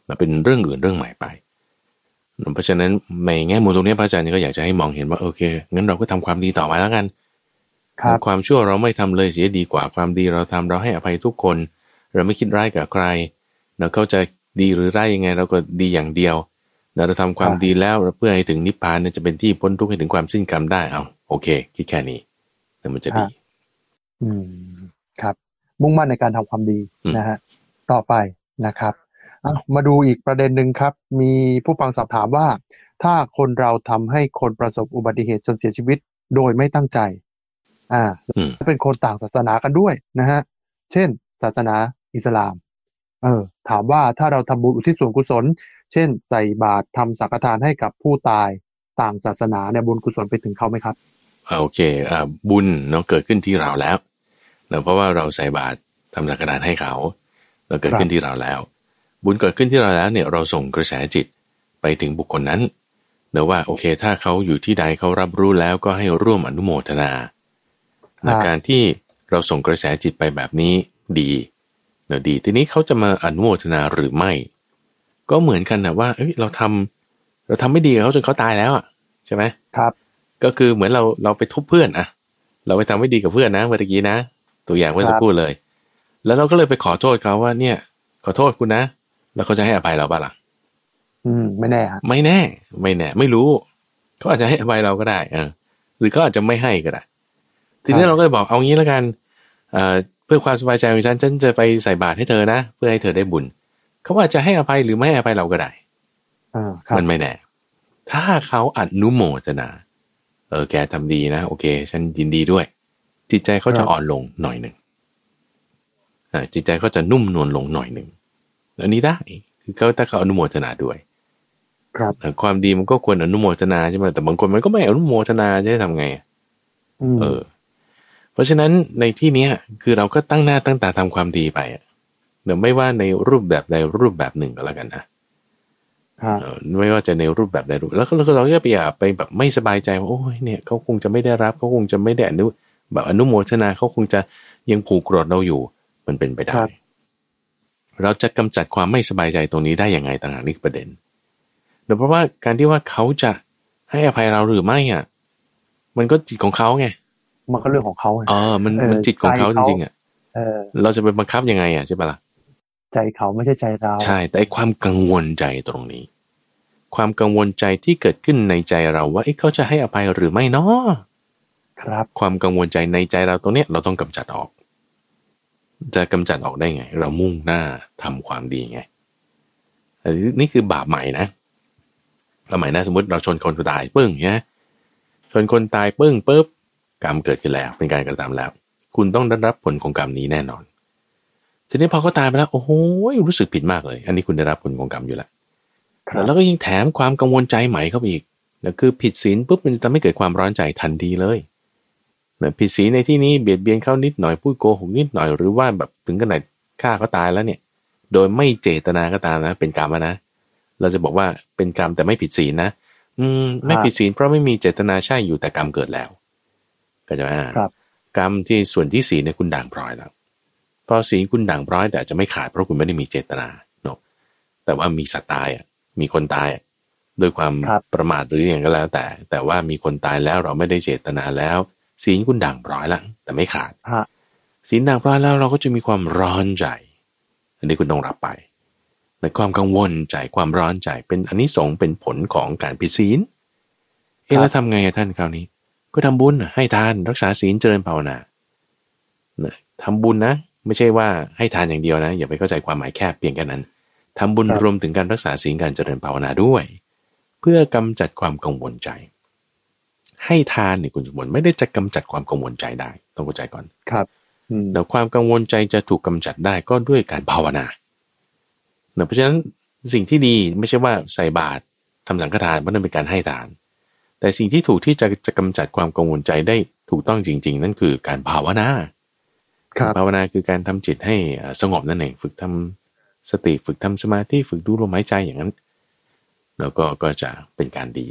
[SPEAKER 2] มาเป็นเรื่องอื่นเรื่องใหม่ไป เพราะฉะนั้นในแง่มุมตรงนี้พระอาจารย์ก็อยากจะให้มองเห็นว่าโอเคงั้นเราก็ทำความดีต่อไปแล้วกัน
[SPEAKER 1] ครับ
[SPEAKER 2] ความชั่วเราไม่ทำเลยเสียดีกว่าความดีเราทำเราให้อภัยทุกคน เราไม่คิดร้ายกับใคร เราเขาจะดีหรือร้ายยังไง เราก็ดีอย่างเดียวเราทำความ
[SPEAKER 1] ครับ
[SPEAKER 2] ดีแล้วเพื่อให้ถึงนิพพานเนี่ยจะเป็นที่พ้นทุกข์ให้ถึงความสิ้นกรรมได้เอาโอเค คิดแค่นี้แล้วมันจะดี
[SPEAKER 1] อืมครับ มุ่งมั่นในการทำความดี
[SPEAKER 2] อืม
[SPEAKER 1] นะฮะต่อไปนะครับเอา มาดูอีกประเด็นหนึ่งครับ มีผู้ฟังสอบถามว่า ถ้าคนเราทำให้คนประสบอุบัติเหตุจนเสียชีวิตโดยไม่ตั้งใจ อ่า
[SPEAKER 2] อืม
[SPEAKER 1] เป็นคนต่างศาสนากันด้วยนะฮะ เช่น ศาสนาอิสลาม เออ ถามว่าถ้าเราทำบุญอุทิศส่วนกุศล เช่น ใส่บาตรทำสังฆทานให้กับผู้ตายต่างศาสนาเนี่ยบุญกุศลไปถึงเขาไหมครับ
[SPEAKER 2] อ่าโอเคอ่าบุญเนาะเกิดขึ้นที่เราแล้วเนาะเพราะว่าเราใส่บาตรทำสังฆทานให้เขา เราเกิดขึ้นที่เราแล้ว บุญเกิดขึ้นที่เราแล้วเนี่ยเราส่งกระแสจิตไปถึงบุคคลนั้นเนาะว่าโอเค ถ้าเขาอยู่ที่ใดเขารับรู้แล้วก็ให้ร่วมอนุโมทนานะการที่เราส่งกระแสจิตไปแบบนี้ดีเนอะดี ทีนี้เขาจะมาอนุโมทนาหรือไม่ ก็เหมือนกันนะว่าเอ้ยเราทำเราทำไม่ดีกับเขาจนเขาตายแล้วอะใช่ไหม
[SPEAKER 1] ครับ
[SPEAKER 2] ก็คือเหมือนเราเราไปทุบเพื่อนอะเราไปทำไม่ดีกับเพื่อนนะเมื่อกี้นะ ตัวอย่างเมื่อสักครู่เลย แล้วเราก็เลยไปขอโทษเขาว่าเนี่ย ขอโทษคุณนะ แล้วเขาจะให้อภัยเราบ้างล่ะ
[SPEAKER 1] อืม ไม่แน่ฮะ
[SPEAKER 2] ไม่แน่ ไม่แน่ ไม่รู้เขาอาจจะให้อภัยเราก็ได้ เออ หรือเขาอาจจะไม่ให้ก็ได้ ทีนี้เราก็เลยบอกเอางี้แล้วกันเอ่อเพื่อความสบายใจของฉันฉันจะไปใส่บาตรให้เธอนะเพื่อให้เธอได้บุญเขาอาจจะให้อภัยหรือไม่ให้อภัยเราก็ได้
[SPEAKER 1] อ่าครับ
[SPEAKER 2] มันไม่แน่ ถ้าเขาอนุโมทนา เออ แกทำดีนะโอเค ฉันยินดีด้วย จิตใจเขาจะอ่อนลงหน่อยหนึ่งอ่าจิตใจเขาจะนุ่มนวลลงหน่อยหนึ่ง อันนี้ได้คือเขาถ้าเขาอนุโมทนาด้วย
[SPEAKER 1] ครับ
[SPEAKER 2] แต่ความดีมันก็ควรอนุโมทนาใช่ไหมแต่บางคนมันก็ไม่อนุโมทนาจะทำไงอะ
[SPEAKER 1] อืม
[SPEAKER 2] เออ เพราะฉะนั้นในที่เนี้ย คือเราก็ตั้งหน้าตั้งตาทำความดีไปอะเดี๋ยวไม่ว่าในรูปแบบใดรูปแบบหนึ่งก็แล้วกันนะ
[SPEAKER 1] ฮะ
[SPEAKER 2] เออไม่ว่าจะในรูปแบบใดรูปแล้วก็แล้วก็เราก็ไปอย่าไปแบบไม่สบายใจว่าโอ้ยเนี่ยเขาคงจะไม่ได้รับเขาคงจะไม่ได้อนุแบบอนุโมทนาเขาคงจะยังผูกโกรธเราอยู่ มันเป็นไปได้ เราจะกำจัดความไม่สบายใจตรงนี้ได้ยังไงต่างหากนี่คือประเด็นเนื่องเพราะว่าการที่ว่าเขาจะให้อภัยเราหรือไม่อะ มันก็จิตของเขาไง
[SPEAKER 1] มันก็เรื่องของเขาไง
[SPEAKER 2] เออมัน
[SPEAKER 1] เออ
[SPEAKER 2] มันจิตของเขา
[SPEAKER 1] ใจ
[SPEAKER 2] จ
[SPEAKER 1] เขา
[SPEAKER 2] ริงๆอะ
[SPEAKER 1] เออ
[SPEAKER 2] เราจะไปบังคับยังไงอะใช่ปะล่ะ
[SPEAKER 1] ใจเขาไม่ใช่ใจเรา
[SPEAKER 2] ใช่ แต่ไอ้ความกังวลใจตรงนี้ ความกังวลใจที่เกิดขึ้นในใจเราว่าเอ๊ะเขาจะให้อภัยหรือไม่เนาะ
[SPEAKER 1] ครับ
[SPEAKER 2] ความกังวลใจในใจเราตรงเนี้ยเราต้องกำจัดออก จะกำจัดออกได้ไง เรามุ่งหน้าทำความดีไงอันนี้นี่คือบาปใหม่นะบาปใหม่นะสมมติเราชนคนตายปึ้งเนี่ยชนคนตายปึ้งปุ๊บกรรมเกิดขึ้นแล้ว เป็นการกระทำแล้ว คุณต้องได้รับผลของกรรมนี้แน่นอน ทีนี้พอเขาตายไปแล้ว โอ้โหรู้สึกผิดมากเลย อันนี้คุณได้รับผลของกรรมอยู่แล้ว
[SPEAKER 1] ครับ
[SPEAKER 2] แล้วก็ยังแถมความกังวลใจใหม่เข้าไปอีกนะคือผิดศีลปุ๊บมันจะทำให้เกิดความร้อนใจทันทีเลย นะผิดศีลในที่นี้เบียดเบียนเขานิดหน่อยพูดโกหกนิดหน่อยหรือว่าแบบถึงขนาดฆ่าเขาตายแล้วเนี่ย โดยไม่เจตนาก็ตามนะ เป็นกรรมอะนะ เราจะบอกว่าเป็นกรรมแต่ไม่ผิดศีลนะ อืม ไม่ผิดศีลเพราะไม่มีเจตนาใช่อยู่แต่กรรมเกิดแล้ว ก็จะว่า
[SPEAKER 1] ครับ
[SPEAKER 2] กรรมที่ส่วนที่ศีลเนี่ยคุณด่างพร้อยแล้วพอศีลคุณด่างพร้อยแต่อาจจะไม่ขาดเพราะคุณไม่ได้มีเจตนาเนาะแต่ว่ามีสัตว์ตายอะ มีคนตายอะโดยความ
[SPEAKER 1] ครับ
[SPEAKER 2] ประมาทหรืออย่างก็แล้ว แต่ แต่ว่ามีคนตายแล้วเราไม่ได้เจตนาแล้ว ศีลคุณด่างพร้อยแล้วแต่ไม่ขาด
[SPEAKER 1] ฮะ
[SPEAKER 2] ศีลด่างพร้อยแล้วเราก็จะมีความร้อนใจ อันนี้คุณต้องรับไปในความกังวลใจความร้อนใจเป็นอันนี้สงส์เป็นผลของการผิดศีลเอ๊ะแล้วทำไงอะท่านคราวนี้ ก็ทำบุญน่ะให้ทานรักษาศีลเจริญภาวนานะทำบุญนะ ไม่ใช่ว่าให้ทานอย่างเดียวนะ อย่าไปเข้าใจความหมายแคบเพียงแค่นั้นทำบุญ
[SPEAKER 1] ครับ
[SPEAKER 2] รวมถึงการรักษาศีลการเจริญภาวนาด้วย เพื่อกำจัดความกังวลใจ ให้ทานเนี่ยคุณสมบัติไม่ได้จะกำจัดความกังวลใจได้ ต้องเข้าใจก่อน
[SPEAKER 1] ครับอืม
[SPEAKER 2] แต่ความกังวลใจจะถูกกำจัดได้ก็ด้วยการภาวนาเนอะเพราะฉะนั้นสิ่งที่ดีไม่ใช่ว่าใส่บาตรทำสังฆทานเพราะนั่นเป็นการให้ทาน แต่สิ่งที่ถูกที่จะจะกำจัดความกังวลใจได้ถูกต้องจริง ๆ นั่นคือการภาวนา
[SPEAKER 1] ครับ
[SPEAKER 2] ภาวนาคือการทำจิตให้เอ่อสงบนั่นเองฝึกทำสติฝึกทำสมาธิฝึกดูลมหายใจอย่างนั้น แล้วก็ก็จะเป็นการดี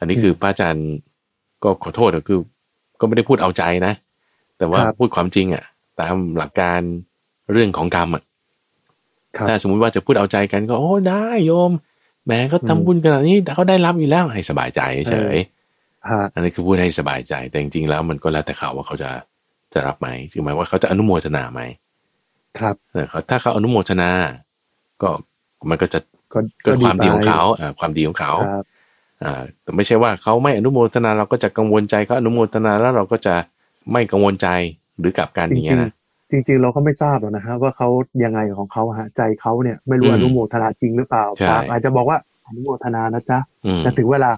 [SPEAKER 2] อันนี้คือพระอาจารย์ก็ขอโทษก็คือ ก็ไม่ได้พูดเอาใจนะ แต่ว่า
[SPEAKER 1] ครับ
[SPEAKER 2] พูดความจริงอะ ตามหลักการเรื่องของกรรมอะ
[SPEAKER 1] ครับ
[SPEAKER 2] ถ้าสมมุติว่าจะพูดเอาใจกันก็ โอ้ได้โยมแหมเขา
[SPEAKER 1] อืม
[SPEAKER 2] ทำบุญขนาดนี้เขาได้รับอยู่แล้วให้สบายใจเฉย
[SPEAKER 1] ฮะ
[SPEAKER 2] อันนี้คือพูดให้สบายใจ แต่จริงๆแล้วมันก็แล้วแต่เขาว่าเขาจะจะรับไหมถึงหมายว่าเขาจะอนุโมทนาไหม
[SPEAKER 1] ครับ
[SPEAKER 2] เออเขาถ้าเขาอนุโมทนา ก็มันก็จะ
[SPEAKER 1] ก็
[SPEAKER 2] ก็ความดีของ
[SPEAKER 1] ไป
[SPEAKER 2] เขาอ่าความดีของเขา
[SPEAKER 1] ครับ
[SPEAKER 2] อ่าแต่ ไม่ใช่ว่าเขาไม่อนุโมทนาเราก็จะกังวลใจเขาอนุโมทนาแล้วเราก็จะไม่กังวลใจหรือกลับกัน
[SPEAKER 1] จ
[SPEAKER 2] อ
[SPEAKER 1] ริ
[SPEAKER 2] ย่างงเงี้ยนะ
[SPEAKER 1] ๆจริงๆเราก็ไม่ทราบหรอกนะฮะว่าเขายังไงของเขาฮะใจเขาเนี่ยไม่รู้
[SPEAKER 2] อืม
[SPEAKER 1] อนุโมทนาจริงหรือเปล่า
[SPEAKER 2] ใช่
[SPEAKER 1] ปากอาจจะบอกว่าอนุโมทนานะจ๊ะ
[SPEAKER 2] อืม
[SPEAKER 1] แต่ถึงเวลา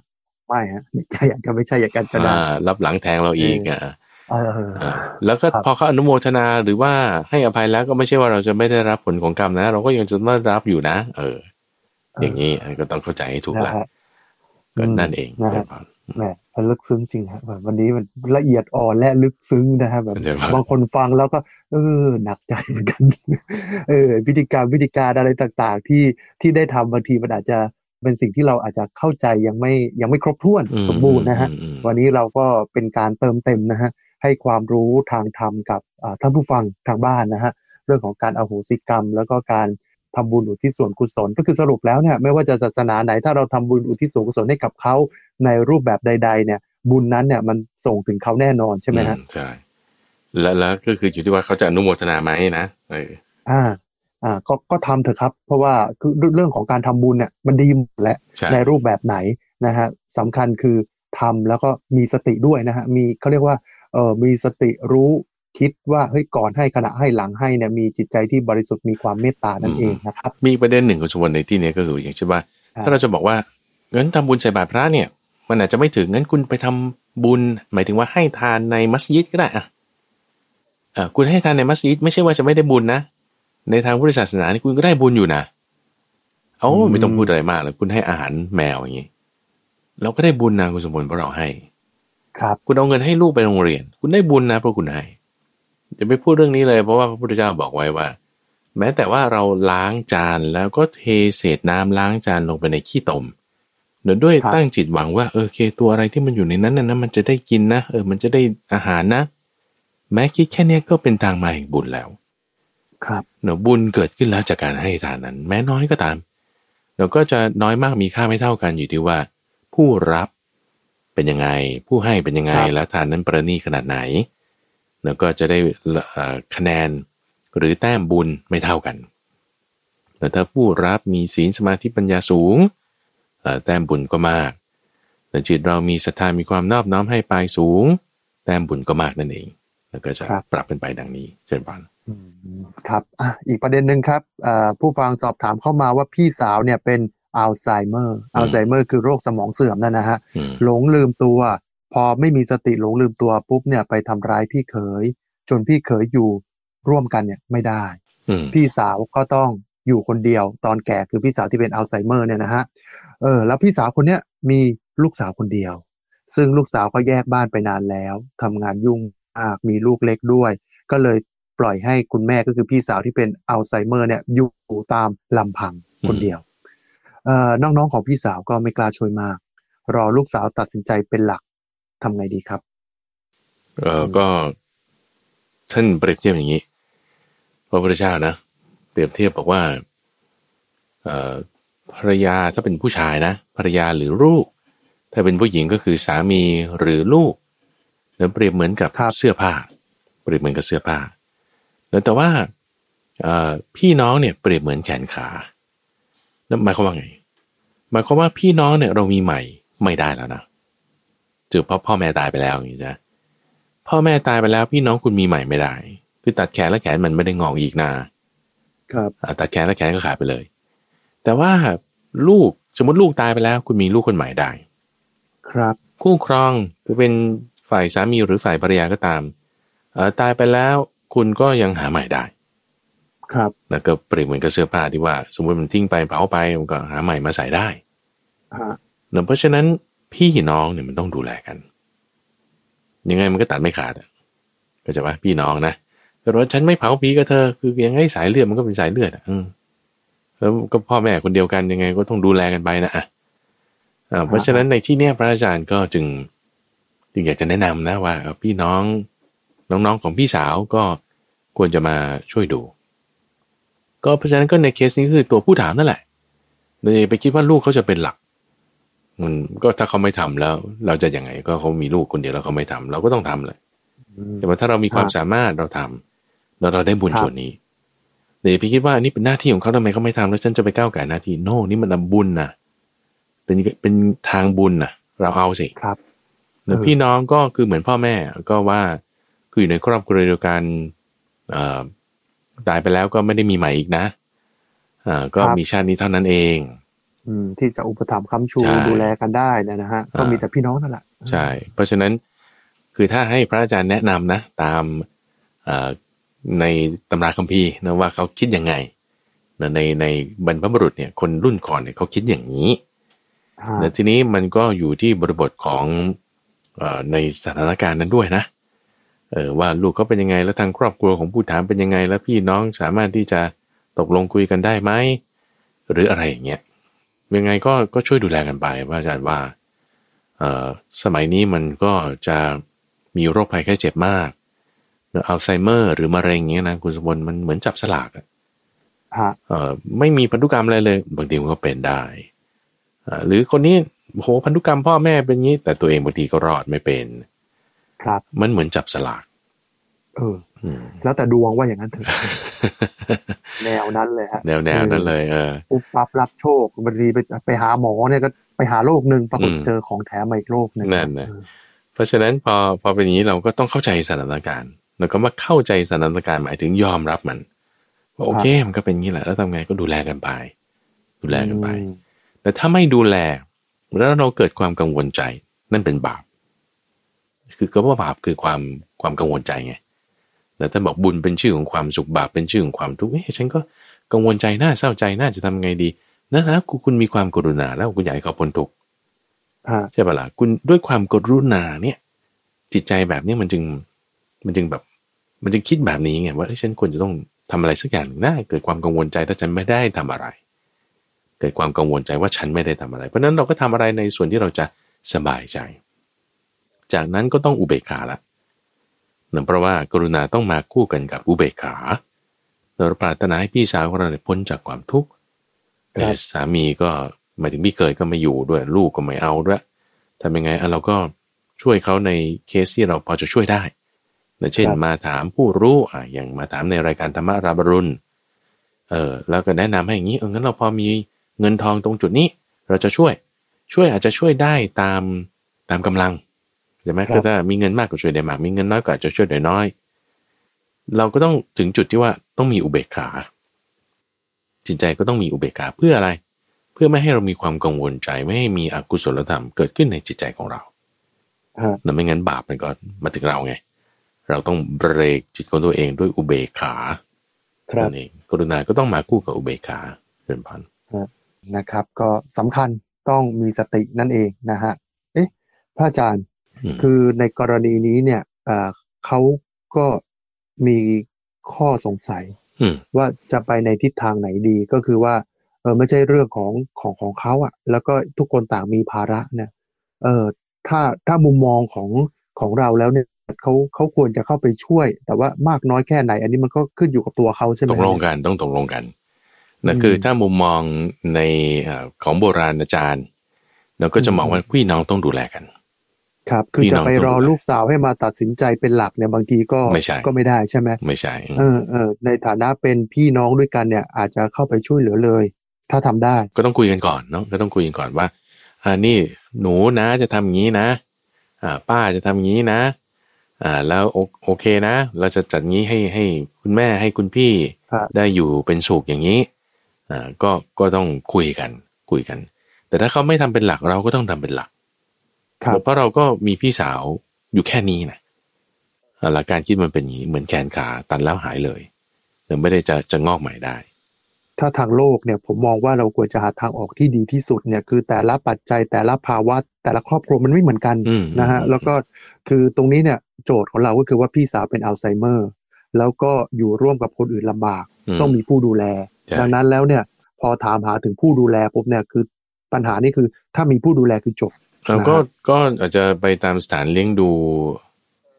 [SPEAKER 1] ไม่ฮะใจอาจจะไม่ใช่อย่างกันก็ได้
[SPEAKER 2] อ่ารับหลังแทงเราอีกอะ
[SPEAKER 1] เออ
[SPEAKER 2] อ่าแล้วก็
[SPEAKER 1] ครับ
[SPEAKER 2] พอเขาอนุโมทนาหรือว่าให้อภัยแล้วก็ไม่ใช่ว่าเราจะไม่ได้รับผลของกรรมนะ เราก็ยังจะต้องได้รับอยู่นะ เออ อย่างนี้อันก็ต้องเข้าใจให้ถูก
[SPEAKER 1] นะ
[SPEAKER 2] ละ
[SPEAKER 1] ฮะ
[SPEAKER 2] ก็นั่นเอง
[SPEAKER 1] นะฮะ
[SPEAKER 2] เดี๋ยวก่อน
[SPEAKER 1] แหมมันลึกซึ้งจริงฮะแบบวันนี้มันละเอียดอ่อนและลึกซึ้งนะฮะแบบ
[SPEAKER 2] เดี๋ยวก่อน
[SPEAKER 1] บางคนฟังแล้วก็ เออหนักใจเหมือนกัน เออวิธีการวิธีการอะไรต่างๆ ที่ที่ได้ทำบางทีมันอาจจะเป็นสิ่งที่เราอาจจะเข้าใจยังไม่ยังไม่ครบถ้วน
[SPEAKER 2] อืม
[SPEAKER 1] สมบูรณ์นะฮะ
[SPEAKER 2] อืมอืม
[SPEAKER 1] วันนี้เราก็เป็นการเติมเต็มนะฮะให้ความรู้ทางธรรมกับท่านผู้ฟังทางบ้านนะฮะเรื่องของการอโหสิกรรม แล้วก็การ ทำบุญอุทิศส่วนกุศล ก็คือสรุปแล้วเนี่ยไม่ว่าจะศาสนาไหนถ้าเราทำบุญอุทิศส่วนกุศลให้กับเขาในรูปแบบใด ๆ เนี่ย บุญนั้นเนี่ยมันส่งถึงเขาแน่นอนใช่ไหมฮะ
[SPEAKER 2] ใช่แล้วแล้วก็คืออยู่ที่ว่าเขาจะอนุโมทนาไหมนะเออ
[SPEAKER 1] อ่า อ่า ก็ก็ทำเถอะครับ เพราะว่าคือเรื่องของการทำบุญเนี่ยมันดีหมดแหละในรูปแบบไหนนะฮะสำคัญคือทำแล้วก็มีสติด้วยนะฮะมีเขาเรียกว่าเออมีสติรู้ คิดว่าเฮ้ยก่อนให้ขณะให้หลังให้เนี่ยมีจิตใจที่บริสุทธิ์มีความเมตตานั่นเองนะครับ
[SPEAKER 2] มีประเด็นหนึ่งของชวนในที่นี้ก็คืออย่างเช่นว่า ถ้าเราจะบอกว่างั้นทำบุญใส่บาตรพระเนี่ย มันอาจจะไม่ถึงงั้นคุณไปทำบุญ หมายถึงว่าให้ทานในมัสยิดก็ได้อะอ่าคุณให้ทานในมัสยิดไม่ใช่ว่าจะไม่ได้บุญนะในทางพุทธศาสนานี่คุณก็ได้บุญอยู่นะเอาไม่ต้องพูดอะไรมากแล้วคุณให้อาหารแมวอย่างนี้เราก็ได้บุญนะคุณสมบูรณ์เพราะเราให้
[SPEAKER 1] ครับ
[SPEAKER 2] คุณเอาเงินให้ลูกไปโรงเรียน คุณได้บุญนะเพราะคุณให้ จะไปพูดเรื่องนี้เลยเพราะว่าพระพุทธเจ้าบอกไว้ว่า แม้แต่ว่าเราล้างจานแล้วก็เทเศษน้ำล้างจานลงไปในขี้ตมเนื่องด้วยตั้งจิตหวังว่าเออเค ตัวอะไรที่มันอยู่ในนั้นนะมันจะได้กินนะเออมันจะได้อาหารนะ แม้คิดแค่นี้ก็เป็นทางมาแห่งบุญแล้ว
[SPEAKER 1] ครับ
[SPEAKER 2] เนาะบุญเกิดขึ้นแล้วจากการให้ทานนั้น แม้น้อยก็ตามเราก็จะน้อยมากมีค่าไม่เท่ากันอยู่ที่ว่า ผู้รับเป็นยังไง ผู้ให้เป็นยังไงและทานนั้นประณีขนาดไหน แล้วก็จะได้คะแนนหรือแต้มบุญไม่เท่ากัน แต่ถ้าผู้รับมีศีลสมาธิปัญญาสูง แต้มบุญก็มากแต่จิตเรามีศรัทธามีความนอบน้อมให้ปลายสูง แต้มบุญก็มากนั่นเอง แล้วก็จะปรับเป็นไปดังนี้เช่นกัน
[SPEAKER 1] ครับอะอีกประเด็นหนึ่งครับผู้ฟังสอบถามเข้ามาว่าพี่สาวเนี่ยเป็นอัลไซเมอร์ อัลไซเมอร์คือโรคสมองเสื่อมนั่นนะฮะ หลงลืมตัว พอไม่มีสติหลงลืมตัวปุ๊บเนี่ยไปทำร้ายพี่เขย จนพี่เขยอยู่ร่วมกันเนี่ยไม่ได้พี่สาวก็ต้องอยู่คนเดียวตอนแก่คือพี่สาวที่เป็นอัลไซเมอร์เนี่ยนะฮะเออแล้วพี่สาวคนเนี้ยมีลูกสาวคนเดียว ซึ่งลูกสาวก็แยกบ้านไปนานแล้วทำงานยุ่งมากมีลูกเล็กด้วย ก็เลยปล่อยให้คุณแม่ก็คือพี่สาวที่เป็นอัลไซเมอร์เนี่ยอยู่ตามลำพังคนเดียวเอ่อน้องๆของพี่สาวก็ไม่กล้าช่วยมาก รอลูกสาวตัดสินใจเป็นหลัก ทำไงดีครับ
[SPEAKER 2] เออก็ท่านเปรียบเทียบอย่างนี้พระพุทธเจ้านะเปรียบเทียบบอกว่า เอ่อภรรยาถ้าเป็นผู้ชายนะภรรยาหรือลูก ถ้าเป็นผู้หญิงก็คือสามีหรือลูกแล้วเปรียบเหมือนกับเสื้อผ้า เปรียบเหมือนกับเสื้อผ้าแล้วแต่ว่าพี่น้องเนี่ยเปรียบเหมือนแขนขา แล้วหมายความว่าไงหมายความว่าพี่น้องเนี่ยเรามีใหม่ไม่ได้แล้วนะ จือเพราะพ่อแม่ตายไปแล้วอย่างนี้จ้ะพ่อแม่ตายไปแล้วพี่น้องคุณมีใหม่ไม่ได้ คือตัดแขนและแขนมันไม่ได้งอกอีกนา
[SPEAKER 1] ครับ
[SPEAKER 2] ตัดแขนและแขนก็ขาดไปเลย แต่ว่าลูกสมมติลูกตายไปแล้ว คุณมีลูกคนใหม่ได้
[SPEAKER 1] ครับ
[SPEAKER 2] คู่ครองคือเป็นฝ่ายสามีหรือฝ่ายภรรยาก็ตามเออตายไปแล้วคุณก็ยังหาใหม่ได้
[SPEAKER 1] ครับ
[SPEAKER 2] แล้วก็เปรียบเหมือนกับเสื้อผ้าที่ว่า สมมติมันทิ้งไปเผาไปมันก็หาใหม่มาใส่ได้เพราะฉะนั้น พี่น้องเนี่ยมันต้องดูแลกัน ยังไงมันก็ตัดไม่ขาดก็จะว่าพี่น้องนะแต่ว่าฉันไม่เผาผีกับเธอ คือยังไงสายเลือดมันก็เป็นสายเลือดอะแล้วก็พ่อแม่คนเดียวกันยังไงก็ต้องดูแลกันไปนะอะเพราะฉะนั้นในที่เนี้ยพระอาจารย์ก็จึงจึงอยากจะแนะนำนะว่าพี่น้องน้องๆของพี่สาวก็ควรจะมาช่วยดู ก็เพราะฉะนั้นก็ในเคสนี้คือตัวผู้ถามนั่นแหละเลยไปคิดว่าลูกเขาจะเป็นหลัก มันก็ถ้าเขาไม่ทำแล้ว เราจะยังไงก็เขามีลูกคนเดียวแล้วเขาไม่ทำเราก็ต้องทำเลยแต่ว่าถ้าเรามีความสามารถเราทำแล้วเราได้บุญส่วนนี้เดี๋ยวพี่คิดว่านี่เป็นหน้าที่ของเขาทำไมเขาไม่ทำแล้วฉันจะไปก้าวไก่หน้าที่โน่นี่มันนบุญนะเป็นเป็นทางบุญนะเราเอาสิ
[SPEAKER 1] ครับ
[SPEAKER 2] แล้วพี่น้องก็คือเหมือนพ่อแม่ก็ว่าคืออยู่ในครอบครัวเดียวกันตายไปแล้วก็ไม่ได้มีใหม่อีกนะอ่าก็มีชาตินี้เท่านั้นเอง
[SPEAKER 1] ที่จะอุปถัมภ์ค้ำชูดูแลกันได้นะฮะก็มีแต่พี่น้องนั่นแหละ
[SPEAKER 2] ใช่ เพราะฉะนั้นคือถ้าให้พระอาจารย์แนะนำนะ ตามในตำราคัมภีร์นะว่าเขาคิดยังไงในในบรรพบุรุษเนี่ยคนรุ่นก่อนเนี่ยเขาคิดอย่างนี้แต่ทีนี้มันก็อยู่ที่บริบทของในสถานการณ์นั้นด้วยนะเออว่าลูกเขาเป็นยังไงแล้วทางครอบครัวของผู้ถามเป็นยังไง แล้วพี่น้องสามารถที่จะตกลงคุยกันได้ไหมหรืออะไรอย่างเงี้ย ยังไงก็ก็ช่วยดูแลกันไปว่าอาจารย์ว่าเอ่อสมัยนี้มันก็จะมีโรคภัยแค่เจ็บมากอัลไซเมอร์หรือมะเร็งเงี้ยนะคุณสมบัติมันเหมือนจับสลากอะ
[SPEAKER 1] ฮะ
[SPEAKER 2] เออไม่มีพันธุกรรมอะไรเลย บางทีมันก็เป็นได้อ่าหรือคนนี้โหพันธุกรรมพ่อแม่เป็นงี้ แต่ตัวเองบางทีก็รอดไม่เป็น
[SPEAKER 1] ครับ
[SPEAKER 2] มันเหมือนจับสลาก
[SPEAKER 1] เออ
[SPEAKER 2] อืม
[SPEAKER 1] แล้วแต่ดวงว่าอย่างนั้นเถอะแนวนั้นเลยฮะ
[SPEAKER 2] แนวแนวนั้นเลยเออ
[SPEAKER 1] ปุ๊บปั๊บรับโชคบางทีไปไปหาหมอเนี่ยก็ไปหาโรคหนึ่งปรากฏ
[SPEAKER 2] อืม
[SPEAKER 1] เจอของแถมมาอีกโรคหนึ่ง
[SPEAKER 2] นั่นน่ะ
[SPEAKER 1] เออ
[SPEAKER 2] เพราะฉะนั้นพอพอเป็นอย่างนี้เราก็ต้องเข้าใจสถานการณ์แล้วก็มาเข้าใจสถานการณ์หมายถึงยอมรับมันว่าโอเคมันก็เป็นอย่างนี้แหละแล้วทำไงก็ดูแลกันไป ดูแลกันไป
[SPEAKER 1] อืม
[SPEAKER 2] แต่ถ้าไม่ดูแล แล้วเราเกิดความกังวลใจ นั่นเป็นบาป คือก็ว่าบาปคือความความกังวลใจไง แต่ถ้าบอกบุญเป็นชื่อของความสุขบาปเป็นชื่อของความทุกข์เอ้ฉันก็กังวลใจน่าเศร้าใจน่าจะทำไงดีนะนะคุณคุณมีความกรุณาแล้วคุณอยากให้เขาพ้นทุกข์
[SPEAKER 1] ฮะ
[SPEAKER 2] ใช่ปะล่ะคุณด้วยความกรุณาเนี่ย จิตใจแบบนี้มันจึงมันจึงแบบ มันจึงคิดแบบนี้ไงว่าเอ้ยฉันควรจะต้องทำอะไรสักอย่างหนึ่งนะเกิดความกังวลใจถ้าฉันไม่ได้ทำอะไร เกิดความกังวลใจว่าฉันไม่ได้ทำอะไร เพราะฉะนั้นเราก็ทำอะไรในส่วนที่เราจะสบายใจ จากนั้นก็ต้องอุเบกขาละเนื่องเพราะว่ากรุณาต้องมาคู่กันกับอุเบกขาเราปรารถนาให้พี่สาวของเราเนี่ยพ้นจากความทุกข์เอ่อสามีก็หมายถึงพี่เคยก็ไม่อยู่ด้วย ลูกก็ไม่เอาด้วยทำยังไงอะเราก็ช่วยเขาในเคสที่เราพอจะช่วยได้นะเช่น
[SPEAKER 1] ครับ
[SPEAKER 2] มาถามผู้รู้อะอย่างมาถามในรายการธรรมราบรุณเออแล้วก็แนะนำให้อย่างนี้เอองั้นเราพอมีเงินทองตรงจุดนี้ เราจะช่วย ช่วยอาจจะช่วยได้ตามตามกำลัง ใช่ไหม
[SPEAKER 1] ครับ
[SPEAKER 2] ก็ถ้ามีเงินมากก็ช่วยได้มาก มีเงินน้อยก็อาจจะช่วยได้น้อย เราก็ต้องถึงจุดที่ว่าต้องมีอุเบกขา จิตใจก็ต้องมีอุเบกขาเพื่ออะไร เพื่อไม่ให้เรามีความกังวลใจไม่ให้มีอกุศลธรรมเกิดขึ้นในจิตใจของเรา
[SPEAKER 1] ฮะ
[SPEAKER 2] นั่นไม่งั้นบาปมันก็มาถึงเราไง เราต้องเบรกจิตของตัวเองด้วยอุเบกขา
[SPEAKER 1] ครับ
[SPEAKER 2] นั่นเองกรุณาก็ต้องมาคู่กับอุเบกขาเดินพัน
[SPEAKER 1] นะครับ ก็สำคัญต้องมีสตินั่นเองนะฮะ เอ๊ะ พระอาจารย์
[SPEAKER 2] อืม
[SPEAKER 1] คือในกรณีนี้เนี่ยเอ่อเขาก็มีข้อสงสัย
[SPEAKER 2] อืม
[SPEAKER 1] ว่าจะไปในทิศทางไหนดีก็คือว่า เออไม่ใช่เรื่องของของของเขาอะแล้วก็ทุกคนต่างมีภาระเนี่ยเออถ้าถ้ามุมมองของของเราแล้วเนี่ยเขาเขาควรจะเข้าไปช่วย แต่ว่ามากน้อยแค่ไหน อันนี้มันก็ขึ้นอยู่กับตัวเขาใช่ไหม
[SPEAKER 2] ตกลงกันต้องตกลงกันนะ
[SPEAKER 1] อืม
[SPEAKER 2] คือถ้ามุมมองในเอ่อของโบราณอาจารย์ เราก็จะมองว่าพี่น้องต้องดูแลกัน
[SPEAKER 1] ครับ คือ
[SPEAKER 2] พี่
[SPEAKER 1] จะ
[SPEAKER 2] น้อง
[SPEAKER 1] ไปรอ
[SPEAKER 2] ต้องดูแล
[SPEAKER 1] ลูกสาวให้มาตัดสินใจเป็นหลักเนี่ยบางทีก็
[SPEAKER 2] ไม่ใช่
[SPEAKER 1] ก็ไม่ได้ใช่ไหม
[SPEAKER 2] ไม่ใช่
[SPEAKER 1] เออเออในฐานะเป็นพี่น้องด้วยกันเนี่ย อาจจะเข้าไปช่วยเหลือเลย ถ้าทำได้
[SPEAKER 2] ก็ต้องคุยกันก่อนเนาะก็ต้องคุยกันก่อนว่าอ่านี่หนูนะจะทำอย่างนี้นะ อ่า ป้าจะทำอย่างนี้นะ อ่า แล้วโอโอเคนะ เราจะจัดงี้ให้ให้คุณแม่ให้คุณพี่
[SPEAKER 1] ครับ
[SPEAKER 2] ได้อยู่เป็นสุขอย่างนี้ อ่า ก็ก็ต้องคุยกัน คุยกัน แต่ถ้าเขาไม่ทำเป็นหลักเราก็ต้องทำเป็นหลัก
[SPEAKER 1] ครับ
[SPEAKER 2] เพราะเราก็มีพี่สาวอยู่แค่นี้นะอ่าหลักการคิดมันเป็นอย่างนี้เหมือนแขนขาตันแล้วหายเลยแต่ไม่ได้จะจะงอกใหม่ได้
[SPEAKER 1] ถ้าทางโลกเนี่ยผมมองว่าเราควรจะหาทางออกที่ดีที่สุดเนี่ยคือแต่ละปัจจัยแต่ละภาวะ แต่ละครอบครัวมันไม่เหมือนกัน
[SPEAKER 2] อืม
[SPEAKER 1] นะฮะ
[SPEAKER 2] อืม
[SPEAKER 1] แล้วก็คือตรงนี้เนี่ยโจทย์ของเราก็คือว่าพี่สาวเป็นอัลไซเมอร์ แล้วก็อยู่ร่วมกับคนอื่นลำบาก
[SPEAKER 2] ม
[SPEAKER 1] ต้องมีผู้ดูแล
[SPEAKER 2] ใช่
[SPEAKER 1] ดังนั้นแล้วเนี่ยพอถามหาถึงผู้ดูแลปุ๊บเนี่ยคือปัญหานี่คือถ้ามีผู้ดูแลคือจบ
[SPEAKER 2] เอ่อ
[SPEAKER 1] นะฮะ
[SPEAKER 2] ก็ก็อาจจะไปตามสถานเลี้ยงดู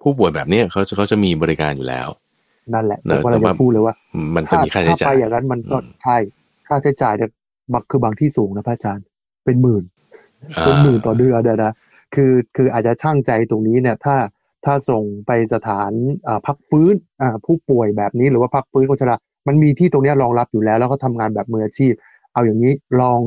[SPEAKER 2] ผู้ป่วยแบบเนี้ยเขาจะเขาจะมีบริการอยู่แล้ว
[SPEAKER 1] นั่นแหละ
[SPEAKER 2] เน
[SPEAKER 1] ผม
[SPEAKER 2] อะ
[SPEAKER 1] กำลัง
[SPEAKER 2] แต่ว่า
[SPEAKER 1] จะพูดเลยว่า
[SPEAKER 2] มันจะ
[SPEAKER 1] ถ้า
[SPEAKER 2] มีค่าใช้
[SPEAKER 1] ถ้า
[SPEAKER 2] จ่า
[SPEAKER 1] ไป
[SPEAKER 2] ย
[SPEAKER 1] อย่างนั้นมันก็
[SPEAKER 2] อืม
[SPEAKER 1] ใช่ค่าใช้จ่ายเนี่ยบางคือบางที่สูงนะพระอาจารย์เป็นหมื่น
[SPEAKER 2] อ่า
[SPEAKER 1] เป็นหมื่นต่อเดือนเนยนะคือคืออาจจะช่างใจตรงนี้เนี่ยถ้าถ้าส่งไปสถานอ่าพักฟื้นอ่าผู้ป่วยแบบนี้หรือว่าพักฟื้นคนชรามันมีที่ตรงเนี้ยรองรับอยู่แล้ว แล้วก็ทำงานแบบมืออาชีพ เอาอย่างนี้ลอง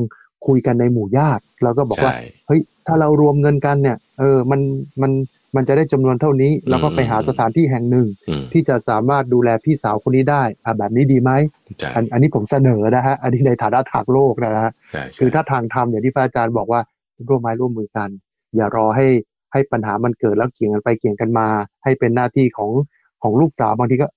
[SPEAKER 1] คุยกันในหมู่ญาติแล้วก็บอกว่า
[SPEAKER 2] ใช่
[SPEAKER 1] เฮ้ยถ้าเรารวมเงินกันเนี่ย เออมันมันมันจะได้จำนวนเท่านี้แล้วก็ไปหาสถานที่แห่งหนึ่ง
[SPEAKER 2] อืม
[SPEAKER 1] ที่จะสามารถดูแลพี่สาวคนนี้ได้อ่าแบบนี้ดีไหม
[SPEAKER 2] ใช่
[SPEAKER 1] อันอันนี้ผมเสนอนะฮะอันนี้ในฐานะทางโลกนะฮะ
[SPEAKER 2] ใช่ใช่
[SPEAKER 1] คือถ้าทางธรรมอย่างที่พระอาจารย์บอกว่าร่วมไม้ร่วมมือกัน อย่ารอให้ให้ปัญหามันเกิดแล้วเกี่ยงกันไปเกี่ยงกันมา ให้เป็นหน้าที่ของของลูกสาวบางทีก็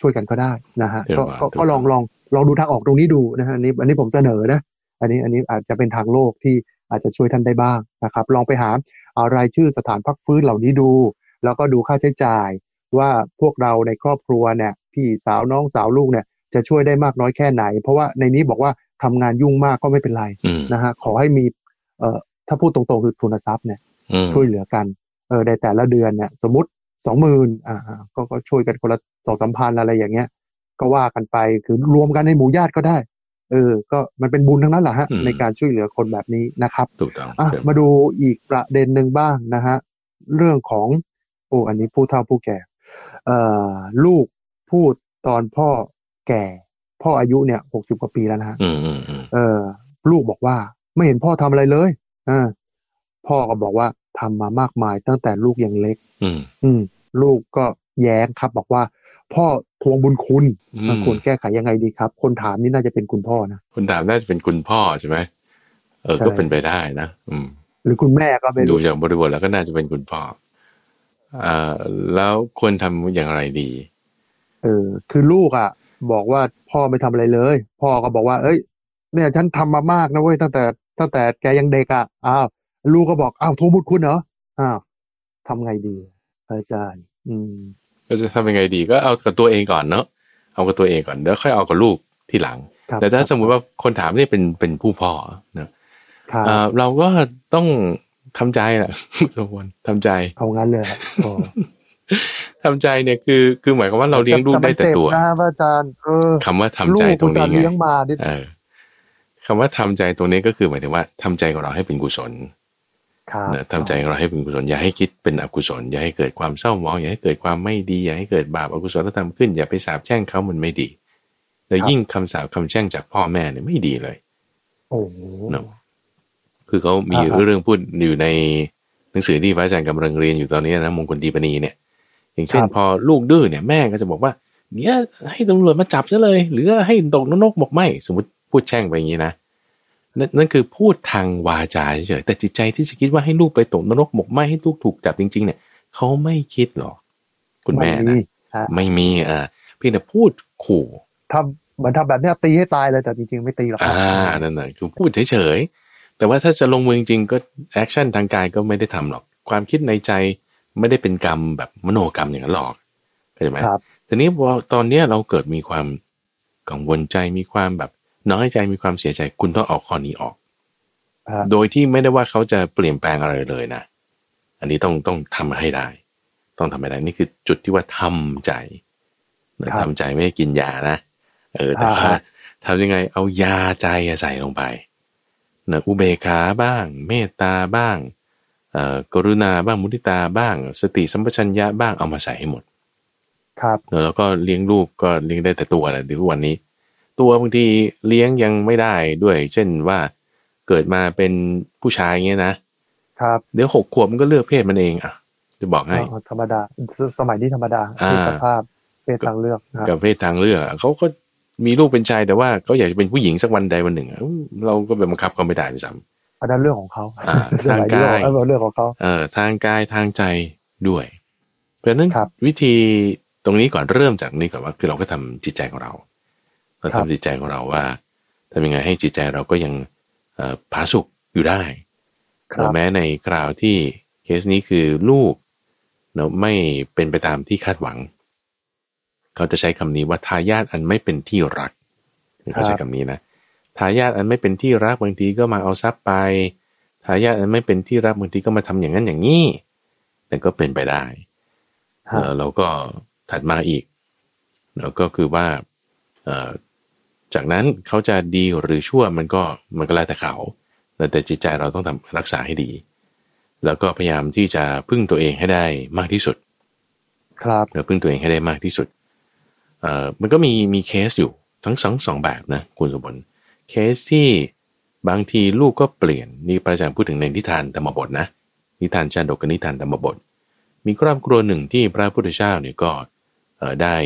[SPEAKER 1] ช่วยกันก็ได้นะฮะก็ก็ก็ลองลองลองดูทางออกตรงนี้ดูนะฮะอันนี้อันนี้ผมเสนอนะ อันนี้อันนี้อาจจะเป็นทางโลกที่อาจจะช่วยท่านได้บ้างนะครับ ลองไปหาเอารายชื่อสถานพักฟื้นเหล่านี้ดู แล้วก็ดูค่าใช้จ่าย ว่าพวกเราในครอบครัวเนี่ยพี่สาวน้องสาวลูกเนี่ยจะช่วยได้มากน้อยแค่ไหน เพราะว่าในนี้บอกว่าทำงานยุ่งมากก็ไม่เป็นไร
[SPEAKER 2] อืม
[SPEAKER 1] นะฮะขอให้มีเอ่อถ้าพูดตรงๆคือทุนทรัพย์เนี่ย
[SPEAKER 2] อืม
[SPEAKER 1] ช่วยเหลือกันเออในแต่ละเดือนเนี่ยสมมติสองหมื่นอ่าก็ก็ช่วยกันคนละสองสามพันอะไรอย่างเงี้ย ก็ว่ากันไปคือรวมกันในหมู่ญาติก็ได้ เออ ก็มันเป็นบุญทั้งนั้นแหละฮะ
[SPEAKER 2] อืม
[SPEAKER 1] ในการช่วยเหลือคนแบบนี้นะครับ
[SPEAKER 2] ถูกต้อง
[SPEAKER 1] อะ
[SPEAKER 2] ครับ
[SPEAKER 1] มาดูอีกประเด็นหนึ่งบ้างนะฮะเรื่องของโอ้อันนี้ผู้เฒ่าผู้แก่ เอ่อลูกพูดตอนพ่อแก่ พ่ออายุเนี่ยหกสิบกว่าปีแล้วนะฮะ
[SPEAKER 2] อืมอืมอืม
[SPEAKER 1] เออ ลูกบอกว่า ไม่เห็นพ่อทำอะไรเลยอ่าพ่อก็บอกว่าทำมามากมายตั้งแต่ลูกยังเล็ก
[SPEAKER 2] อืม
[SPEAKER 1] อืมลูกก็แย้งครับ บอกว่า พ่อ ทวงบุญคุณ
[SPEAKER 2] อืม
[SPEAKER 1] ควรแก้ไขยังไงดีครับ คนถามนี่น่าจะเป็นคุณพ่อนะ
[SPEAKER 2] คุณถามน่าจะเป็นคุณพ่อใช่ไหมเออ
[SPEAKER 1] ใช่
[SPEAKER 2] ก็เป็นไปได้นะอืม
[SPEAKER 1] หรือคุณแม่ก็ไม่
[SPEAKER 2] ดู
[SPEAKER 1] รู้
[SPEAKER 2] จากบริบทแล้วก็น่าจะเป็นคุณพ่ออ่าแล้วควรทำอย่างไรดี
[SPEAKER 1] เออ คือลูกอะ บอกว่าพ่อไม่ทำอะไรเลย พ่อก็บอกว่า เอ้ย เนี่ยฉันทำมามากนะเว้ยตั้งแต่ตั้งแต่แกยังเด็กอะอ้าวลูกก็บอกอ้าวโทรบุตรคุณเหรออ้าวทำไงดี อาจารย์ อืม
[SPEAKER 2] ก็จะทำยังไงดีก็เอากับตัวเองก่อนเนาะเอากับตัวเองก่อนแล้วค่อยเอากับลูกที่หลัง
[SPEAKER 1] ครับ
[SPEAKER 2] แต่ถ้าสมมุติว่าคนถามเนี่ยเป็นเป็นผู้พ่อเนอะ
[SPEAKER 1] ครับ
[SPEAKER 2] เอ่อเราก็ต้องทำใจแหละทุกคนทำใจ
[SPEAKER 1] เอางั้นเลยครับโอ้
[SPEAKER 2] ทำใจเนี่ยคือคือหมายความว่าเราเลี้ยงลูกได้แต่ตัว
[SPEAKER 1] มันเจ็บนะพระอาจารย์เออ
[SPEAKER 2] คำว่าทำใจตรงนี้
[SPEAKER 1] ลูกอุตส่าห์
[SPEAKER 2] ไง
[SPEAKER 1] เลี้ยงมาดิ
[SPEAKER 2] เออคำว่าทำใจตรงนี้ก็คือหมายถึงว่าทำใจของเราให้เป็นกุศล
[SPEAKER 1] ครับ
[SPEAKER 2] นะทำใจของเราให้เป็นกุศลอย่าให้คิดเป็นอกุศลอย่าให้เกิดความเศร้าหมองอย่าให้เกิดความไม่ดีอย่าให้เกิดบาปอกุศลธรรมขึ้นอย่าไปสาปแช่งเขามันไม่ดีแล้วยิ่งคำสาปคำแช่งจากพ่อแม่เนี่ยไม่ดีเลย
[SPEAKER 1] โอ้โห
[SPEAKER 2] เนอะคือเขามี
[SPEAKER 1] อ่าฮะ
[SPEAKER 2] เรื่องพูดอยู่ในหนังสือที่พระอาจารย์กำลังเรียนอยู่ตอนนี้นะมงคลดีปณีเนี่ย อย่างเช่น
[SPEAKER 1] ครับ
[SPEAKER 2] พอลูกดื้อเนี่ยแม่ก็จะบอกว่าเนี่ยให้ตำรวจมาจับซะเลย หรือให้ตกนรกบอกไม่ สมมติพูดแช่งไปอย่างนี้นะ นั่นนั่นคือพูดทางวาจาเฉยๆแต่จิตใจที่จะคิดว่าให้ลูกไปตกนรกหมกไหมให้ลูกถูกจับจริง ๆ เนี่ยเขาไม่คิดหรอก คุณแม่
[SPEAKER 1] ไนะฮะ
[SPEAKER 2] ไม่มีอ่าเพียงแต่พูดขู่
[SPEAKER 1] ทำเหมือนทำแบบเนี้ยตีให้ตายเลยแต่จริง ๆ ไม่ตีหรอกค
[SPEAKER 2] อ่า
[SPEAKER 1] รับ
[SPEAKER 2] นั่นแหละคือพูดเฉยๆแต่ว่าถ้าจะลงมือจริงๆก็ action ทางกายก็ไม่ได้ทำหรอก ความคิดในใจไม่ได้เป็นกรรมแบบมโนกรรมอย่างนั้นหรอกเข้าใจไหม
[SPEAKER 1] ครับ
[SPEAKER 2] ทีนี้พอตอนเนี้ยเราเกิดมีความกังวลใจมีความแบบ น้อยใจมีความเสียใจคุณต้องเอาข้อนี้ออก
[SPEAKER 1] ฮะ
[SPEAKER 2] โดยที่ไม่ได้ว่าเขาจะเปลี่ยนแปลงอะไรเลยนะ อันนี้ต้องต้องทำให้ได้ ต้องทำให้ได้นี่คือจุดที่ว่าทำใจนะทำใจไม่ได้กินยานะ เออแต่ว่าทำยังไงเอายาใจอะใส่ลงไปนะอุเบกขาบ้าง เมตตาบ้างเอ่อกรุณาบ้างมุทิตาบ้าง สติสัมปชัญญะบ้างเอามาใส่ให้หมด
[SPEAKER 1] ครับ
[SPEAKER 2] แล้วก็เลี้ยงลูกก็เลี้ยงได้แต่ตัวแหละทุกวันนี้ ตัวบางทีเลี้ยงยังไม่ได้ด้วย เช่นว่าเกิดมาเป็นผู้ชายเงี้ยนะครับเดี๋ยวหกขวบมันก็เลือกเพศมันเองอะ จะบอกให้
[SPEAKER 1] อ๋อธรรมดาสสมัยนี้ธรรมดา
[SPEAKER 2] อ่า
[SPEAKER 1] มีสภาพเป็นทางเลือกนะครับ
[SPEAKER 2] กับเพศทางเลือกอะเขาก็มีลูกเป็นชายแต่ว่าเขาอยากจะเป็นผู้หญิงสักวันใดวันหนึ่งอะอืมเราก็ไปบังคับเขาไม่ได้ด้วยซ้
[SPEAKER 1] อันนั้นเรื่องของเขา
[SPEAKER 2] อ่า
[SPEAKER 1] สมัยนี้
[SPEAKER 2] ทางกาย
[SPEAKER 1] เออเรื่องของเขาำ
[SPEAKER 2] เอ่อทางกายทางใจด้วย เพราะฉะนั้น
[SPEAKER 1] ครับ
[SPEAKER 2] วิธีตรงนี้ก่อนเริ่มจากนี้ก่อนว่าคือเราก็ทำจิตใจของเรา เรา
[SPEAKER 1] ครับ
[SPEAKER 2] ทำจิตใจของเราว่าทำยังไงให้จิตใจเราก็ยังเอ่อผาสุกอยู่ได้
[SPEAKER 1] ครับ
[SPEAKER 2] แม้ในคราวที่เคสนี้คือลูกเนาะไม่เป็นไปตามที่คาดหวัง เขาจะใช้คำนี้ว่าทายาทอันไม่เป็นที่รักเขาใช้คำนี้นะทายาทอันไม่เป็นที่รักบางทีก็มาเอาทรัพย์ไปทายาทอันไม่เป็นที่รักบางทีก็มาทำอย่างนั้นอย่างนี้นั่นก็เป็นไปได้
[SPEAKER 1] ฮะ
[SPEAKER 2] เอ่อเราก็ถัดมาอีกแล้วก็คือว่าเอ่อ จากนั้นเขาจะดีหรือชั่วมันก็มันก็แล้วแต่เขาแต่จิตใจเราต้องทำรักษาให้ดี แล้วก็พยายามที่จะพึ่งตัวเองให้ได้มากที่สุด
[SPEAKER 1] ครับ
[SPEAKER 2] เราพึ่งตัวเองให้ได้มากที่สุดเอ่อมันก็มีมีเคสอยู่ทั้งสองสองแบบนะคุณสมบัติเคสที่บางทีลูกก็เปลี่ยนนี่พระอาจารย์พูดถึงในนิทานธรรมบทนะนิทานชาดกกับนิทานธรรมบท มีครอบครัวหนึ่งที่พระพุทธเจ้าเนี่ยก็เอ่อได้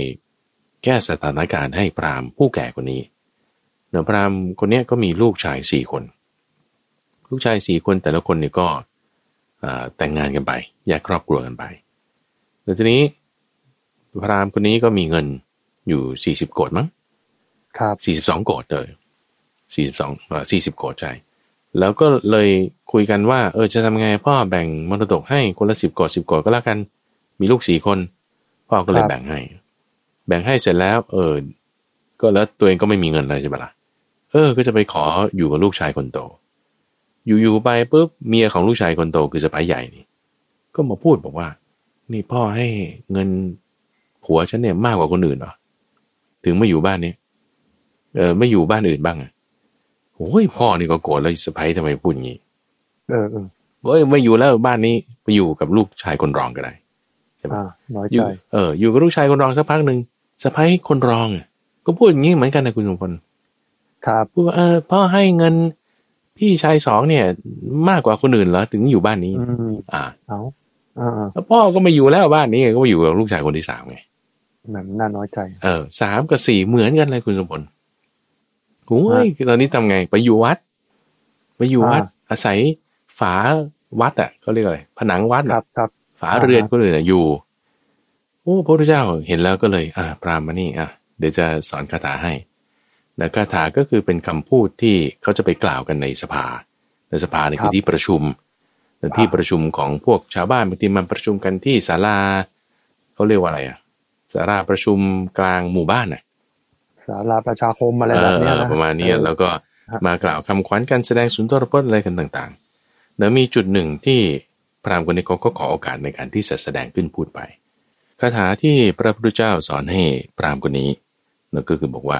[SPEAKER 2] แก้สถานการณ์ให้พราหมณ์ผู้แก่คนนี้เนอะพราหมณ์คนเนี้ยก็มีลูกชายสี่คน ลูกชายสี่คนแต่ละคนเนี่ยก็เอ่อแต่งงานกันไปแยกครอบครัวกันไปแล้วทีนี้พราหมณ์คนนี้ก็มีเงินอยู่สี่สิบโกดมั้ง
[SPEAKER 1] ครับ
[SPEAKER 2] สี่สิบสองโกดเลยสี่สิบสองสี่สิบโกดใช่แล้วก็เลยคุยกันว่า เออจะทำไงพ่อแบ่งมรดกให้คนละสิบโกดสิบโกดก็แล้วกัน มีลูกสี่คนพ่อก็เลย
[SPEAKER 1] ครับ
[SPEAKER 2] แบ่งให้ แบ่งให้เสร็จแล้ว เออ ก็แล้วตัวเองก็ไม่มีเงินเลยใช่ปะล่ะ เออ ก็จะไปขออยู่กับลูกชายคนโต อยู่ๆไปปุ๊บเมียของลูกชายคนโตคือสะพ้ายใหญ่นี่ ก็มาพูดบอกว่า นี่พ่อให้เงินผัวฉันเนี่ยมากกว่าคนอื่นเหรอถึงไม่อยู่บ้านนี้เออไม่อยู่บ้านอื่นบ้างอะโอ้ยพ่อนี่ก็โกรธเลยสะพ้ยทำไมพูดอย่างนี้
[SPEAKER 1] เออเออ
[SPEAKER 2] เฮ้ยไม่อยู่แล้วบ้านนี้ไปอยู่กับลูกชายคนรองก็ได้
[SPEAKER 1] อ่าน้อย
[SPEAKER 2] อยู่
[SPEAKER 1] ใจ
[SPEAKER 2] เอออยู่กับลูกชายคนรองสักพักหนึ่งสะพ้ยคนรองอะก็พูดอย่างนี้เหมือนกันนะคุณสมพล
[SPEAKER 1] ครับ
[SPEAKER 2] พูดว่าเออพ่อให้เงินพี่ชายสองเนี่ย มากกว่าคนอื่นเหรอถึงอยู่บ้านนี้
[SPEAKER 1] อืม
[SPEAKER 2] อ่า
[SPEAKER 1] เอาอ่าอ่า
[SPEAKER 2] แล้วพ่อก็ไม่อยู่แล้วบ้านนี้ก็มาอยู่กับลูกชายคนที่สามไง
[SPEAKER 1] แบบน่าน้อยใจ
[SPEAKER 2] เออสามกับสี่เหมือนกันเลยคุณสมพลโอ้ยตอนนี้ทำไงไปอยู่วัด ไปอยู่วัด อาศัยฝาวัดอะเขาเรียกอะไรผนังวัด
[SPEAKER 1] ค
[SPEAKER 2] อะ
[SPEAKER 1] รับครับ
[SPEAKER 2] ฝาเรือนคนอื่นอะอยู่โอ้พระพุทธเจ้าเห็นแล้วก็เลย อ่า พรามมานี่อะเดี๋ยวจะสอนคาถาให้ นะคาถาก็คือเป็นคำพูดที่เขาจะไปกล่าวกันในสภา ในสภาเนี่ยคือที่ประชุมแต่ที่ประชุมของพวกชาวบ้านบางทีมันประชุมกันที่ศาลาเขาเรียกว่าอะไรอะศาลาประชุมกลางหมู่บ้านน่ะ
[SPEAKER 1] สาราประชาคมอะไรแบบเนี้ย
[SPEAKER 2] เออ
[SPEAKER 1] นะ
[SPEAKER 2] ประมาณนี้
[SPEAKER 1] เออ
[SPEAKER 2] แล้วก็
[SPEAKER 1] ครับ
[SPEAKER 2] มากล่าวคำขวัญการแสดงสุนทรพจน์อะไรกันต่างๆแล้วมีจุดหนึ่งที่พราหมณ์คนนี้เขาก็ขอโอกาสในการที่จะแสดงขึ้นพูดไปคาถาที่พระพุทธเจ้าสอนให้พราหมณ์คนนี้นั่นก็คือบอกว่า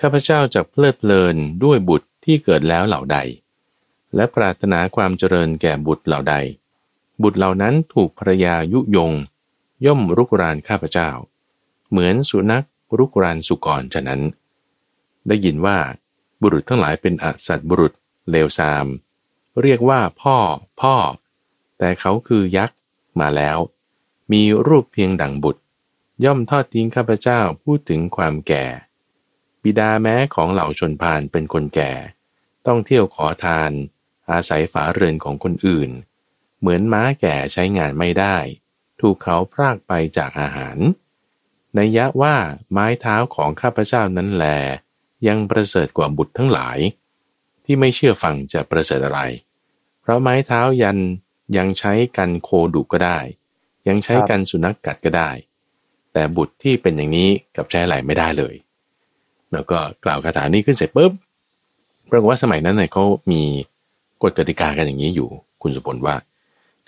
[SPEAKER 2] ข้าพเจ้าจะเพลิดเพลินด้วยบุตรที่เกิดแล้วเหล่าใด และปรารถนาความเจริญแก่บุตรเหล่าใด บุตรเหล่านั้นถูกภรรยายุยง ย่อมรุกรานข้าพเจ้า เหมือนสุนัขรุกรานสุกรฉะนั้น ได้ยินว่าบุรุษทั้งหลายเป็นอสัตบุรุษเลวทราม เรียกว่าพ่อ พ่อ แต่เขาคือยักษ์มาแล้ว มีรูปเพียงดังบุตร ย่อมทอดทิ้งข้าพเจ้าพูดถึงความแก่ บิดาแม้ของเหล่าชนพานเป็นคนแก่ ต้องเที่ยวขอทาน อาศัยฝาเรือนของคนอื่น เหมือนม้าแก่ใช้งานไม่ได้ ถูกเขาพรากไปจากอาหารนัยยะว่าไม้เท้าของข้าพเจ้านั้นแล ยังประเสริฐกว่าบุตรทั้งหลาย ที่ไม่เชื่อฟังจะประเสริฐอะไร เพราะไม้เท้ายันยังใช้กันโคดุก็ได้ ยังใช้กันสุนัขกกัดก็ได้ แต่บุตรที่เป็นอย่างนี้กับใช้อะไรไม่ได้เลย แล้วก็กล่าวคาถานี้ขึ้นเสร็จปุ๊บปรากฏว่าสมัยนั้นเนี่ยเขามีกฎกติกากันอย่างนี้อยู่คุณสุพลว่า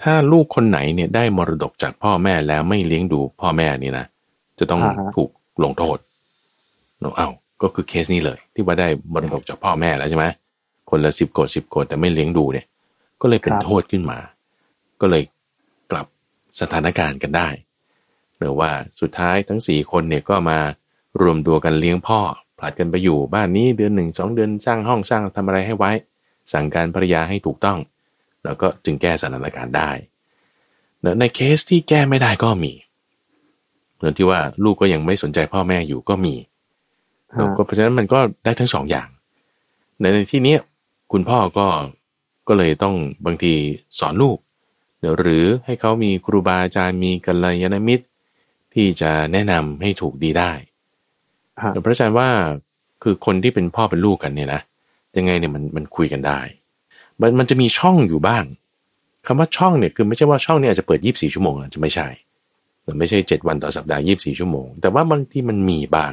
[SPEAKER 2] ถ้าลูกคนไหนเนี่ยได้มรดกจากพ่อแม่แล้วไม่เลี้ยงดูพ่อแม่นี่นะจะต้อง
[SPEAKER 1] อ่าฮะ
[SPEAKER 2] ถูกลงโทษเนอะเอ้าก็คือเคสนี้เลย ที่ว่าได้มรดกจากพ่อแม่แล้วใช่ไหมคนละสิบโกดสิบโกดแต่ไม่เลี้ยงดูเนี่ย ก็เลยเป็นโทษขึ้นมา ก็เลยกลับสถานการณ์กันได้หรือว่าสุดท้ายทั้งสี่คนเนี่ยก็มารวมตัวกันเลี้ยงพ่อ ผลัดกันไปอยู่บ้านนี้เดือนหนึ่งสองเดือนสร้างห้องสร้างทำอะไรให้ไว้ สั่งการภรรยาให้ถูกต้อง แล้วก็จึงแก้สถานการณ์ได้ในเคสที่แก้ไม่ได้ก็มีเรื่องที่ว่าลูกก็ยังไม่สนใจพ่อแม่อยู่ก็มีแล้วก็เพราะฉะนั้นมันก็ได้ทั้งสองอย่าง ในที่นี้คุณพ่อก็ก็เลยต้องบางทีสอนลูกหรือให้เขามีครูบาอาจารย์มีกัลยาณมิตร ที่จะแนะนำให้ถูกดีได้
[SPEAKER 1] ฮะ
[SPEAKER 2] แต่พระอาจารย์ว่าคือคนที่เป็นพ่อเป็นลูกกันเนี่ยนะยังไงเนี่ยมันมันคุยกันได้ มันมันจะมีช่องอยู่บ้างคำว่าช่องเนี่ยคือไม่ใช่ว่าช่องเนี่ยอาจจะเปิด 24 ชั่วโมงอาจจะไม่ใช่หรือไม่ใช่ 7 วันต่อสัปดาห์ 24 ชั่วโมง แต่ว่าบางที่มันมีบ้าง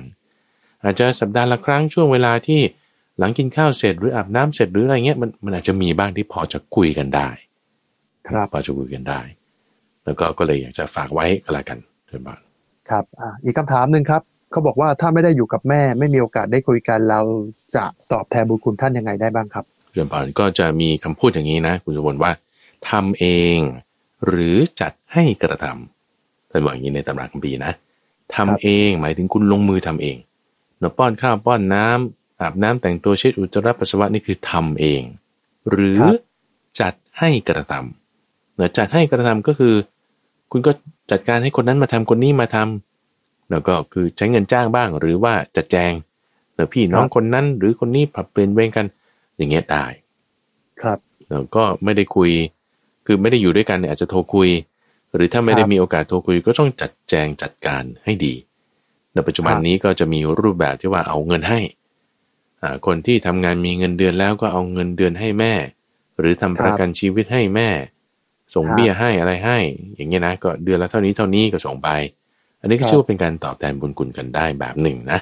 [SPEAKER 2] อาจจะสัปดาห์ละครั้งช่วงเวลาที่หลังกินข้าวเสร็จหรืออาบน้ำเสร็จหรืออะไรเงี้ยมันมันอาจจะมีบ้างที่พอจะคุยกันได้
[SPEAKER 1] ครับ
[SPEAKER 2] พอจะคุยกันได้ แล้วก็ก็เลยอยากจะฝากไว้ก็แล้วกันเชิญบาน
[SPEAKER 1] ครับอ่าอีกคำถามหนึ่งครับ เขาบอกว่าถ้าไม่ได้อยู่กับแม่ ไม่มีโอกาสได้คุยกันเราจะตอบแทนบุญคุณท่านยังไงได้บ้างครับ
[SPEAKER 2] เชิญบานก็จะมีคำพูดอย่างนี้นะ คุณสมบัติว่าทำเอง หรือจัดให้กระทำท่านบอกอย่างนี้ในตำราคัมภีร์นะทำเองหมายถึงคุณลงมือทำเองเนาป้อนข้าวป้อนน้ำอาบน้ำแต่งตัวเช็ดอุจจาระปัสสาวะนี่คือทำเอง หรือ
[SPEAKER 1] ร
[SPEAKER 2] จัดให้กระทำเนาะจัดให้กระทำก็คือ คุณก็จัดการให้คนนั้นมาทำคนนี้มาทำ แล้วก็คือใช้เงินจ้างบ้าง หรือว่าจัดแจงเนาะพี่น้องคนนั้น หรือคนนี้ปรับเปลี่ยนเวรกัน อย่างเงี้ยได้
[SPEAKER 1] ครับ
[SPEAKER 2] เราก็ไม่ได้คุย คือไม่ได้อยู่ด้วยกันเนี่ยอาจจะโทรคุย หรือถ้าไม่ได้
[SPEAKER 1] ครับ
[SPEAKER 2] มีโอกาสโทรคุย ก็ต้องจัดแจงจัดการให้ดีในปัจจุบัน
[SPEAKER 1] ครับ
[SPEAKER 2] นี้ก็จะมีรูปแบบที่ว่าเอาเงินให้อ่าคนที่ทำงานมีเงินเดือนแล้วก็เอาเงินเดือนให้แม่ หรือทำประกันชีวิตให้แม่ ส่ง
[SPEAKER 1] ครับ
[SPEAKER 2] เบี้ยให้อะไรให้ อย่างเงี้ยนะก็เดือนละเท่านี้เท่านี้ก็ส่งไป อันนี้ก็
[SPEAKER 1] ครับ
[SPEAKER 2] ชื่อว่าเป็นการตอบแทนบุญคุณกันได้แบบหนึ่งนะ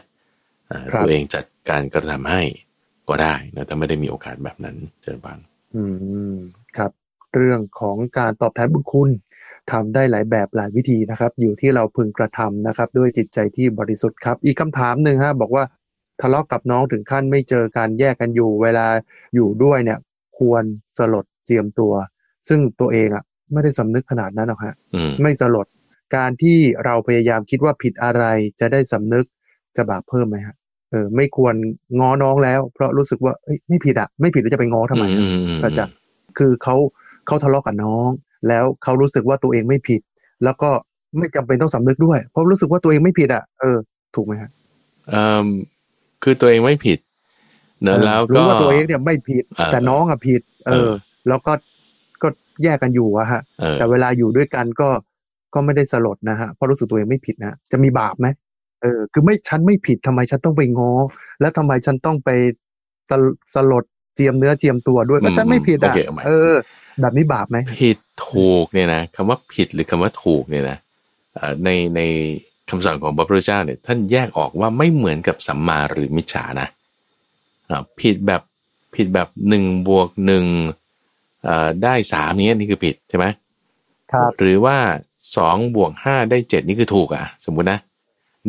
[SPEAKER 2] อ่า
[SPEAKER 1] ครับ
[SPEAKER 2] ตัวเองจัดการกระทำให้ก็ได้นะถ้าไม่ได้มีโอกาสแบบนั้นเจริญบาน
[SPEAKER 1] อืมครับ เรื่องของการตอบแทนบุญคุณทำได้หลายแบบหลายวิธีนะครับ อยู่ที่เราพึงกระทำนะครับ ด้วยจิตใจที่บริสุทธิ์ครับ อีกคำถามหนึ่งฮะบอกว่าทะเลาะกับน้องถึงขั้นไม่เจอการแยกกันอยู่ เวลาอยู่ด้วยเนี่ย ควรสลดเจียมตัว ซึ่งตัวเองอะ ไม่ได้สำนึกขนาดนั้นหรอกฮะ
[SPEAKER 2] อืม
[SPEAKER 1] ไม่สลด การที่เราพยายามคิดว่าผิดอะไรจะได้สำนึกจะบาปเพิ่มไหมฮะเออ ไม่ควรงอน้องแล้ว เพราะรู้สึกว่าเอ้ยไม่ผิดอะไม่ผิดแล้วจะไปง้อทำไม
[SPEAKER 2] อื
[SPEAKER 1] อะ
[SPEAKER 2] มอืม
[SPEAKER 1] ก็จะคือเขาเขาทะเลาะกับน้อง แล้วเขารู้สึกว่าตัวเองไม่ผิด แล้วก็ไม่จำเป็นต้องสำนึกด้วย เพราะรู้สึกว่าตัวเองไม่ผิดอะเออ ถูกไหมฮะ
[SPEAKER 2] เอ่อคือตัวเองไม่ผิดเนอะแล้วก็
[SPEAKER 1] รู้ว่าตัวเองเนี่ยไม่ผิด
[SPEAKER 2] เออ
[SPEAKER 1] แต่น้องอะผิดเอ
[SPEAKER 2] เอ
[SPEAKER 1] อ
[SPEAKER 2] อ
[SPEAKER 1] แล้วก็ก็แยกกันอยู่อะฮะ
[SPEAKER 2] เออ
[SPEAKER 1] แต่เวลาอยู่ด้วยกันก็ ก็ไม่ได้สลดนะฮะเพราะรู้สึกตัวเองไม่ผิดนะจะมีบาปไหมเออ คือไม่ฉันไม่ผิดทำไมฉันต้องไปง้อแล้วทำไมฉันต้องไปสลสลดเจียมเนื้อเจียมตัวด้วยก็ฉันไม่ผิดอะ
[SPEAKER 2] โอเคเอาใหม่
[SPEAKER 1] เออ แบบนี้บาปไหม
[SPEAKER 2] ผิดถูกเนี่ยนะคำว่าผิดหรือคำว่าถูกเนี่ยนะเอ่อในในคำสอนของพระพุทธเจ้าเนี่ยท่านแยกออกว่าไม่เหมือนกับสัมมาหรือมิจฉานะอ่าผิดแบบผิดแบบหนึ่งบวกหนึ่งเอ่อได้สามเนี้ยนี่คือผิดใช่ไหม
[SPEAKER 1] ครับ
[SPEAKER 2] หรือว่า สองบวกห้าได้เจ็ดนี่คือถูกอะ สมมุตินะ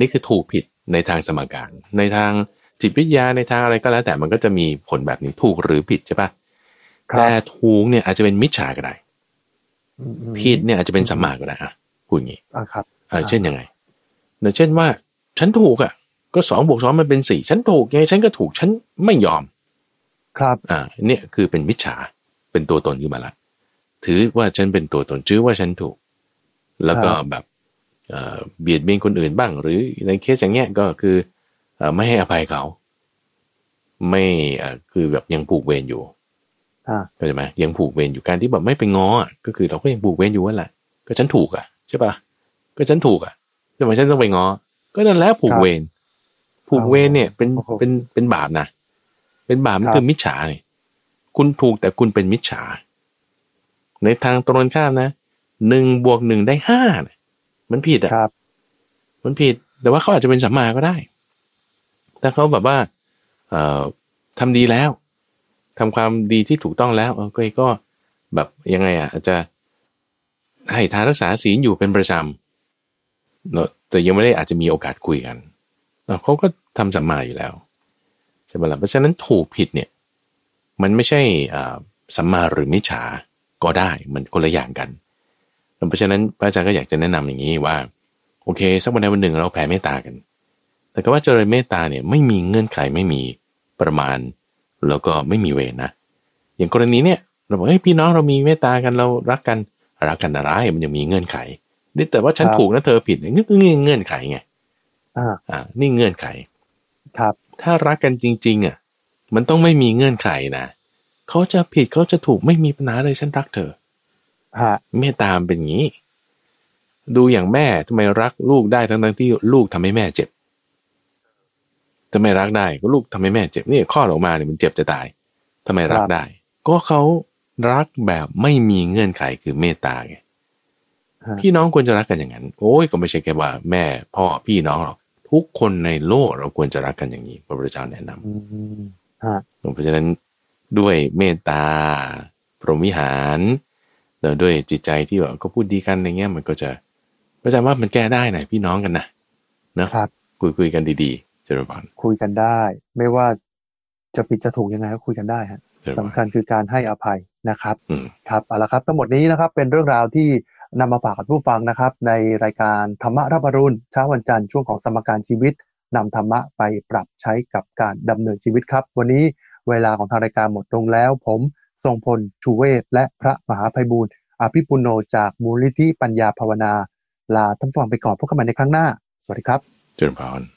[SPEAKER 2] นี่คือถูกผิดในทางสมการ ในทางจิตวิทยาในทางอะไรก็แล้วแต่มันก็จะมีผลแบบนี้ถูกหรือผิดใช่ปะ
[SPEAKER 1] ครับ
[SPEAKER 2] แต่ถูกเนี่ยอาจจะเป็นมิจฉาก็ได้
[SPEAKER 1] อืมอืม
[SPEAKER 2] ผิดเนี่ยอาจจะเป็นสัมมาก็ได้อะพูดอย่างนี้
[SPEAKER 1] อะครับ
[SPEAKER 2] เออเช่นยังไงเนอะเช่นว่า ฉันถูกอะ ก็สองบวกสองมันเป็นสี่ฉันถูกไงฉันก็ถูกฉันไม่ยอม
[SPEAKER 1] ครับ
[SPEAKER 2] อ่าเนี่ยคือเป็นมิจฉาเป็นตัวตนขึ้นมาละถือว่าฉันเป็นตัวตนชื่อว่าฉันถูก แล้วก็แบบเอ่อเบียดเบียนคนอื่นบ้าง หรือในเคสอย่างเงี้ยก็คือเอ่อไม่ให้อภัยเขา ไม่เอ่อคือแบบยังผูกเวรอยู่
[SPEAKER 1] อ่า
[SPEAKER 2] เข้าใจไหมยังผูกเวรอยู่การที่แบบไม่ไปง้ออะก็คือเราก็ยังผูกเวรอยู่ว่าแหละก็ฉันถูกอะใช่ปะก็ฉันถูกอะทำไมฉันต้องไปง้อ ก็นั่นแหละผูกเวรผูกเวรเนี่ยเป็น
[SPEAKER 1] โอ้โห
[SPEAKER 2] เป็นเป็นบาปนะเป็นบาปมัน
[SPEAKER 1] ครับ
[SPEAKER 2] คือมิจฉาเนี่ยคุณถูกแต่คุณเป็นมิจฉา ในทางตรงกันข้ามนะ หนึ่งบวกหนึ่งได้ห้าเนี่ยมันผิดอะ
[SPEAKER 1] ครับ
[SPEAKER 2] มันผิด แต่ว่าเขาอาจจะเป็นสัมมาก็ได้ ถ้าเขาแบบว่าเอ่อทำดีแล้วทำความดีที่ถูกต้องแล้วเออก็ก็แบบยังไง อะ อาจจะให้ทานรักษาศีลอยู่เป็นประจำเนอะแต่ยังไม่ได้อาจจะมีโอกาสคุยกันเนอะเขาก็ทำสัมมาอยู่แล้วใช่ไหมล่ะเพราะฉะนั้นถูกผิดเนี่ย มันไม่ใช่อ่าสัมมาหรือมิจฉาก็ได้ มันคนละอย่างกัน เพราะฉะนั้นพระอาจารย์ก็อยากจะแนะนำอย่างนี้ว่า โอเค สักวันใดวันหนึ่งเราแผ่เมตตากัน แต่ก็ว่าเจริญเมตตาเนี่ยไม่มีเงื่อนไขไม่มีประมาณ แล้วก็ไม่มีเวรนะ อย่างกรณีเนี่ยเราบอกเฮ้ยพี่น้องเรามีเมตตากันเรารักกันรักกันอะไรมันยังมีเงื่อนไขนี่แต่ว่าฉัน
[SPEAKER 1] ครับ
[SPEAKER 2] ถูกนะเธอผิดเนี่ยนี่คือเงื่อนไขไง
[SPEAKER 1] อ่า
[SPEAKER 2] อ่า นี่เงื่อนไข
[SPEAKER 1] ครับ
[SPEAKER 2] ถ้ารักกันจริง ๆ อะ มันต้องไม่มีเงื่อนไขนะเขาจะผิดเขาจะถูกไม่มีปัญหาเลยฉันรักเธอ
[SPEAKER 1] ฮะ
[SPEAKER 2] เมตตามนเป็นอย่างนี้ ดูอย่างแม่ทำไมรักลูกได้ทั้งทั้งๆที่ลูกทำให้แม่เจ็บทำไมรักได้ก็ลูกทำให้แม่เจ็บนี่ข้อดออกมาเนี่ยมันเจ็บจะตายทำไมรักได้ ก็เขารักแบบไม่มีเงื่อนไขคือเมตตาไง
[SPEAKER 1] ฮะ
[SPEAKER 2] พี่น้องควรจะรักกันอย่างนั้น โอ้ยก็ไม่ใช่แค่ว่าแม่พ่อพี่น้องหรอกทุกคนในโลกเราควรจะรักกันอย่างนี้พระพุทธเจ้าแนะนำ
[SPEAKER 1] อืมฮะ
[SPEAKER 2] เพราะฉะนั้นด้วยเมตตา พรหมวิหาร แล้วด้วยจิตใจที่แบบก็พูดดีกันอย่างเงี้ยมันก็จะก็จะว่ามันแก้ได้นะพี่น้องกันนะนะครับคุยคุยกันดีๆเจริญพร
[SPEAKER 1] คุยกันได้ ไม่ว่าจะผิดจะถูกยังไงก็คุยกันได้ฮะ
[SPEAKER 2] เจริญพ
[SPEAKER 1] สำ
[SPEAKER 2] ร
[SPEAKER 1] คัญคือการให้อภัยนะครับ
[SPEAKER 2] อืม
[SPEAKER 1] ครับเอาละครับ ทั้งหมดนี้นะครับเป็นเรื่องราวที่นำมาฝากกับผู้ฟังนะครับ ในรายการธรรมะรับอรุณเช้าวันจันทร์ช่วงของสมการชีวิตนำธรรมะไปปรับใช้กับการดำเนินชีวิตครับ วันนี้เวลาของทางรายการหมดลงแล้ว ผม ทรงพล ชูเวศและพระมหาภัยบูร์อภิปุโนจากมูลนิธิปัญญาภาวนา ลาท่านฟังไปก่อนพบกันใหม่ในครั้งหน้า สวัสดีครับ
[SPEAKER 2] เจริญพร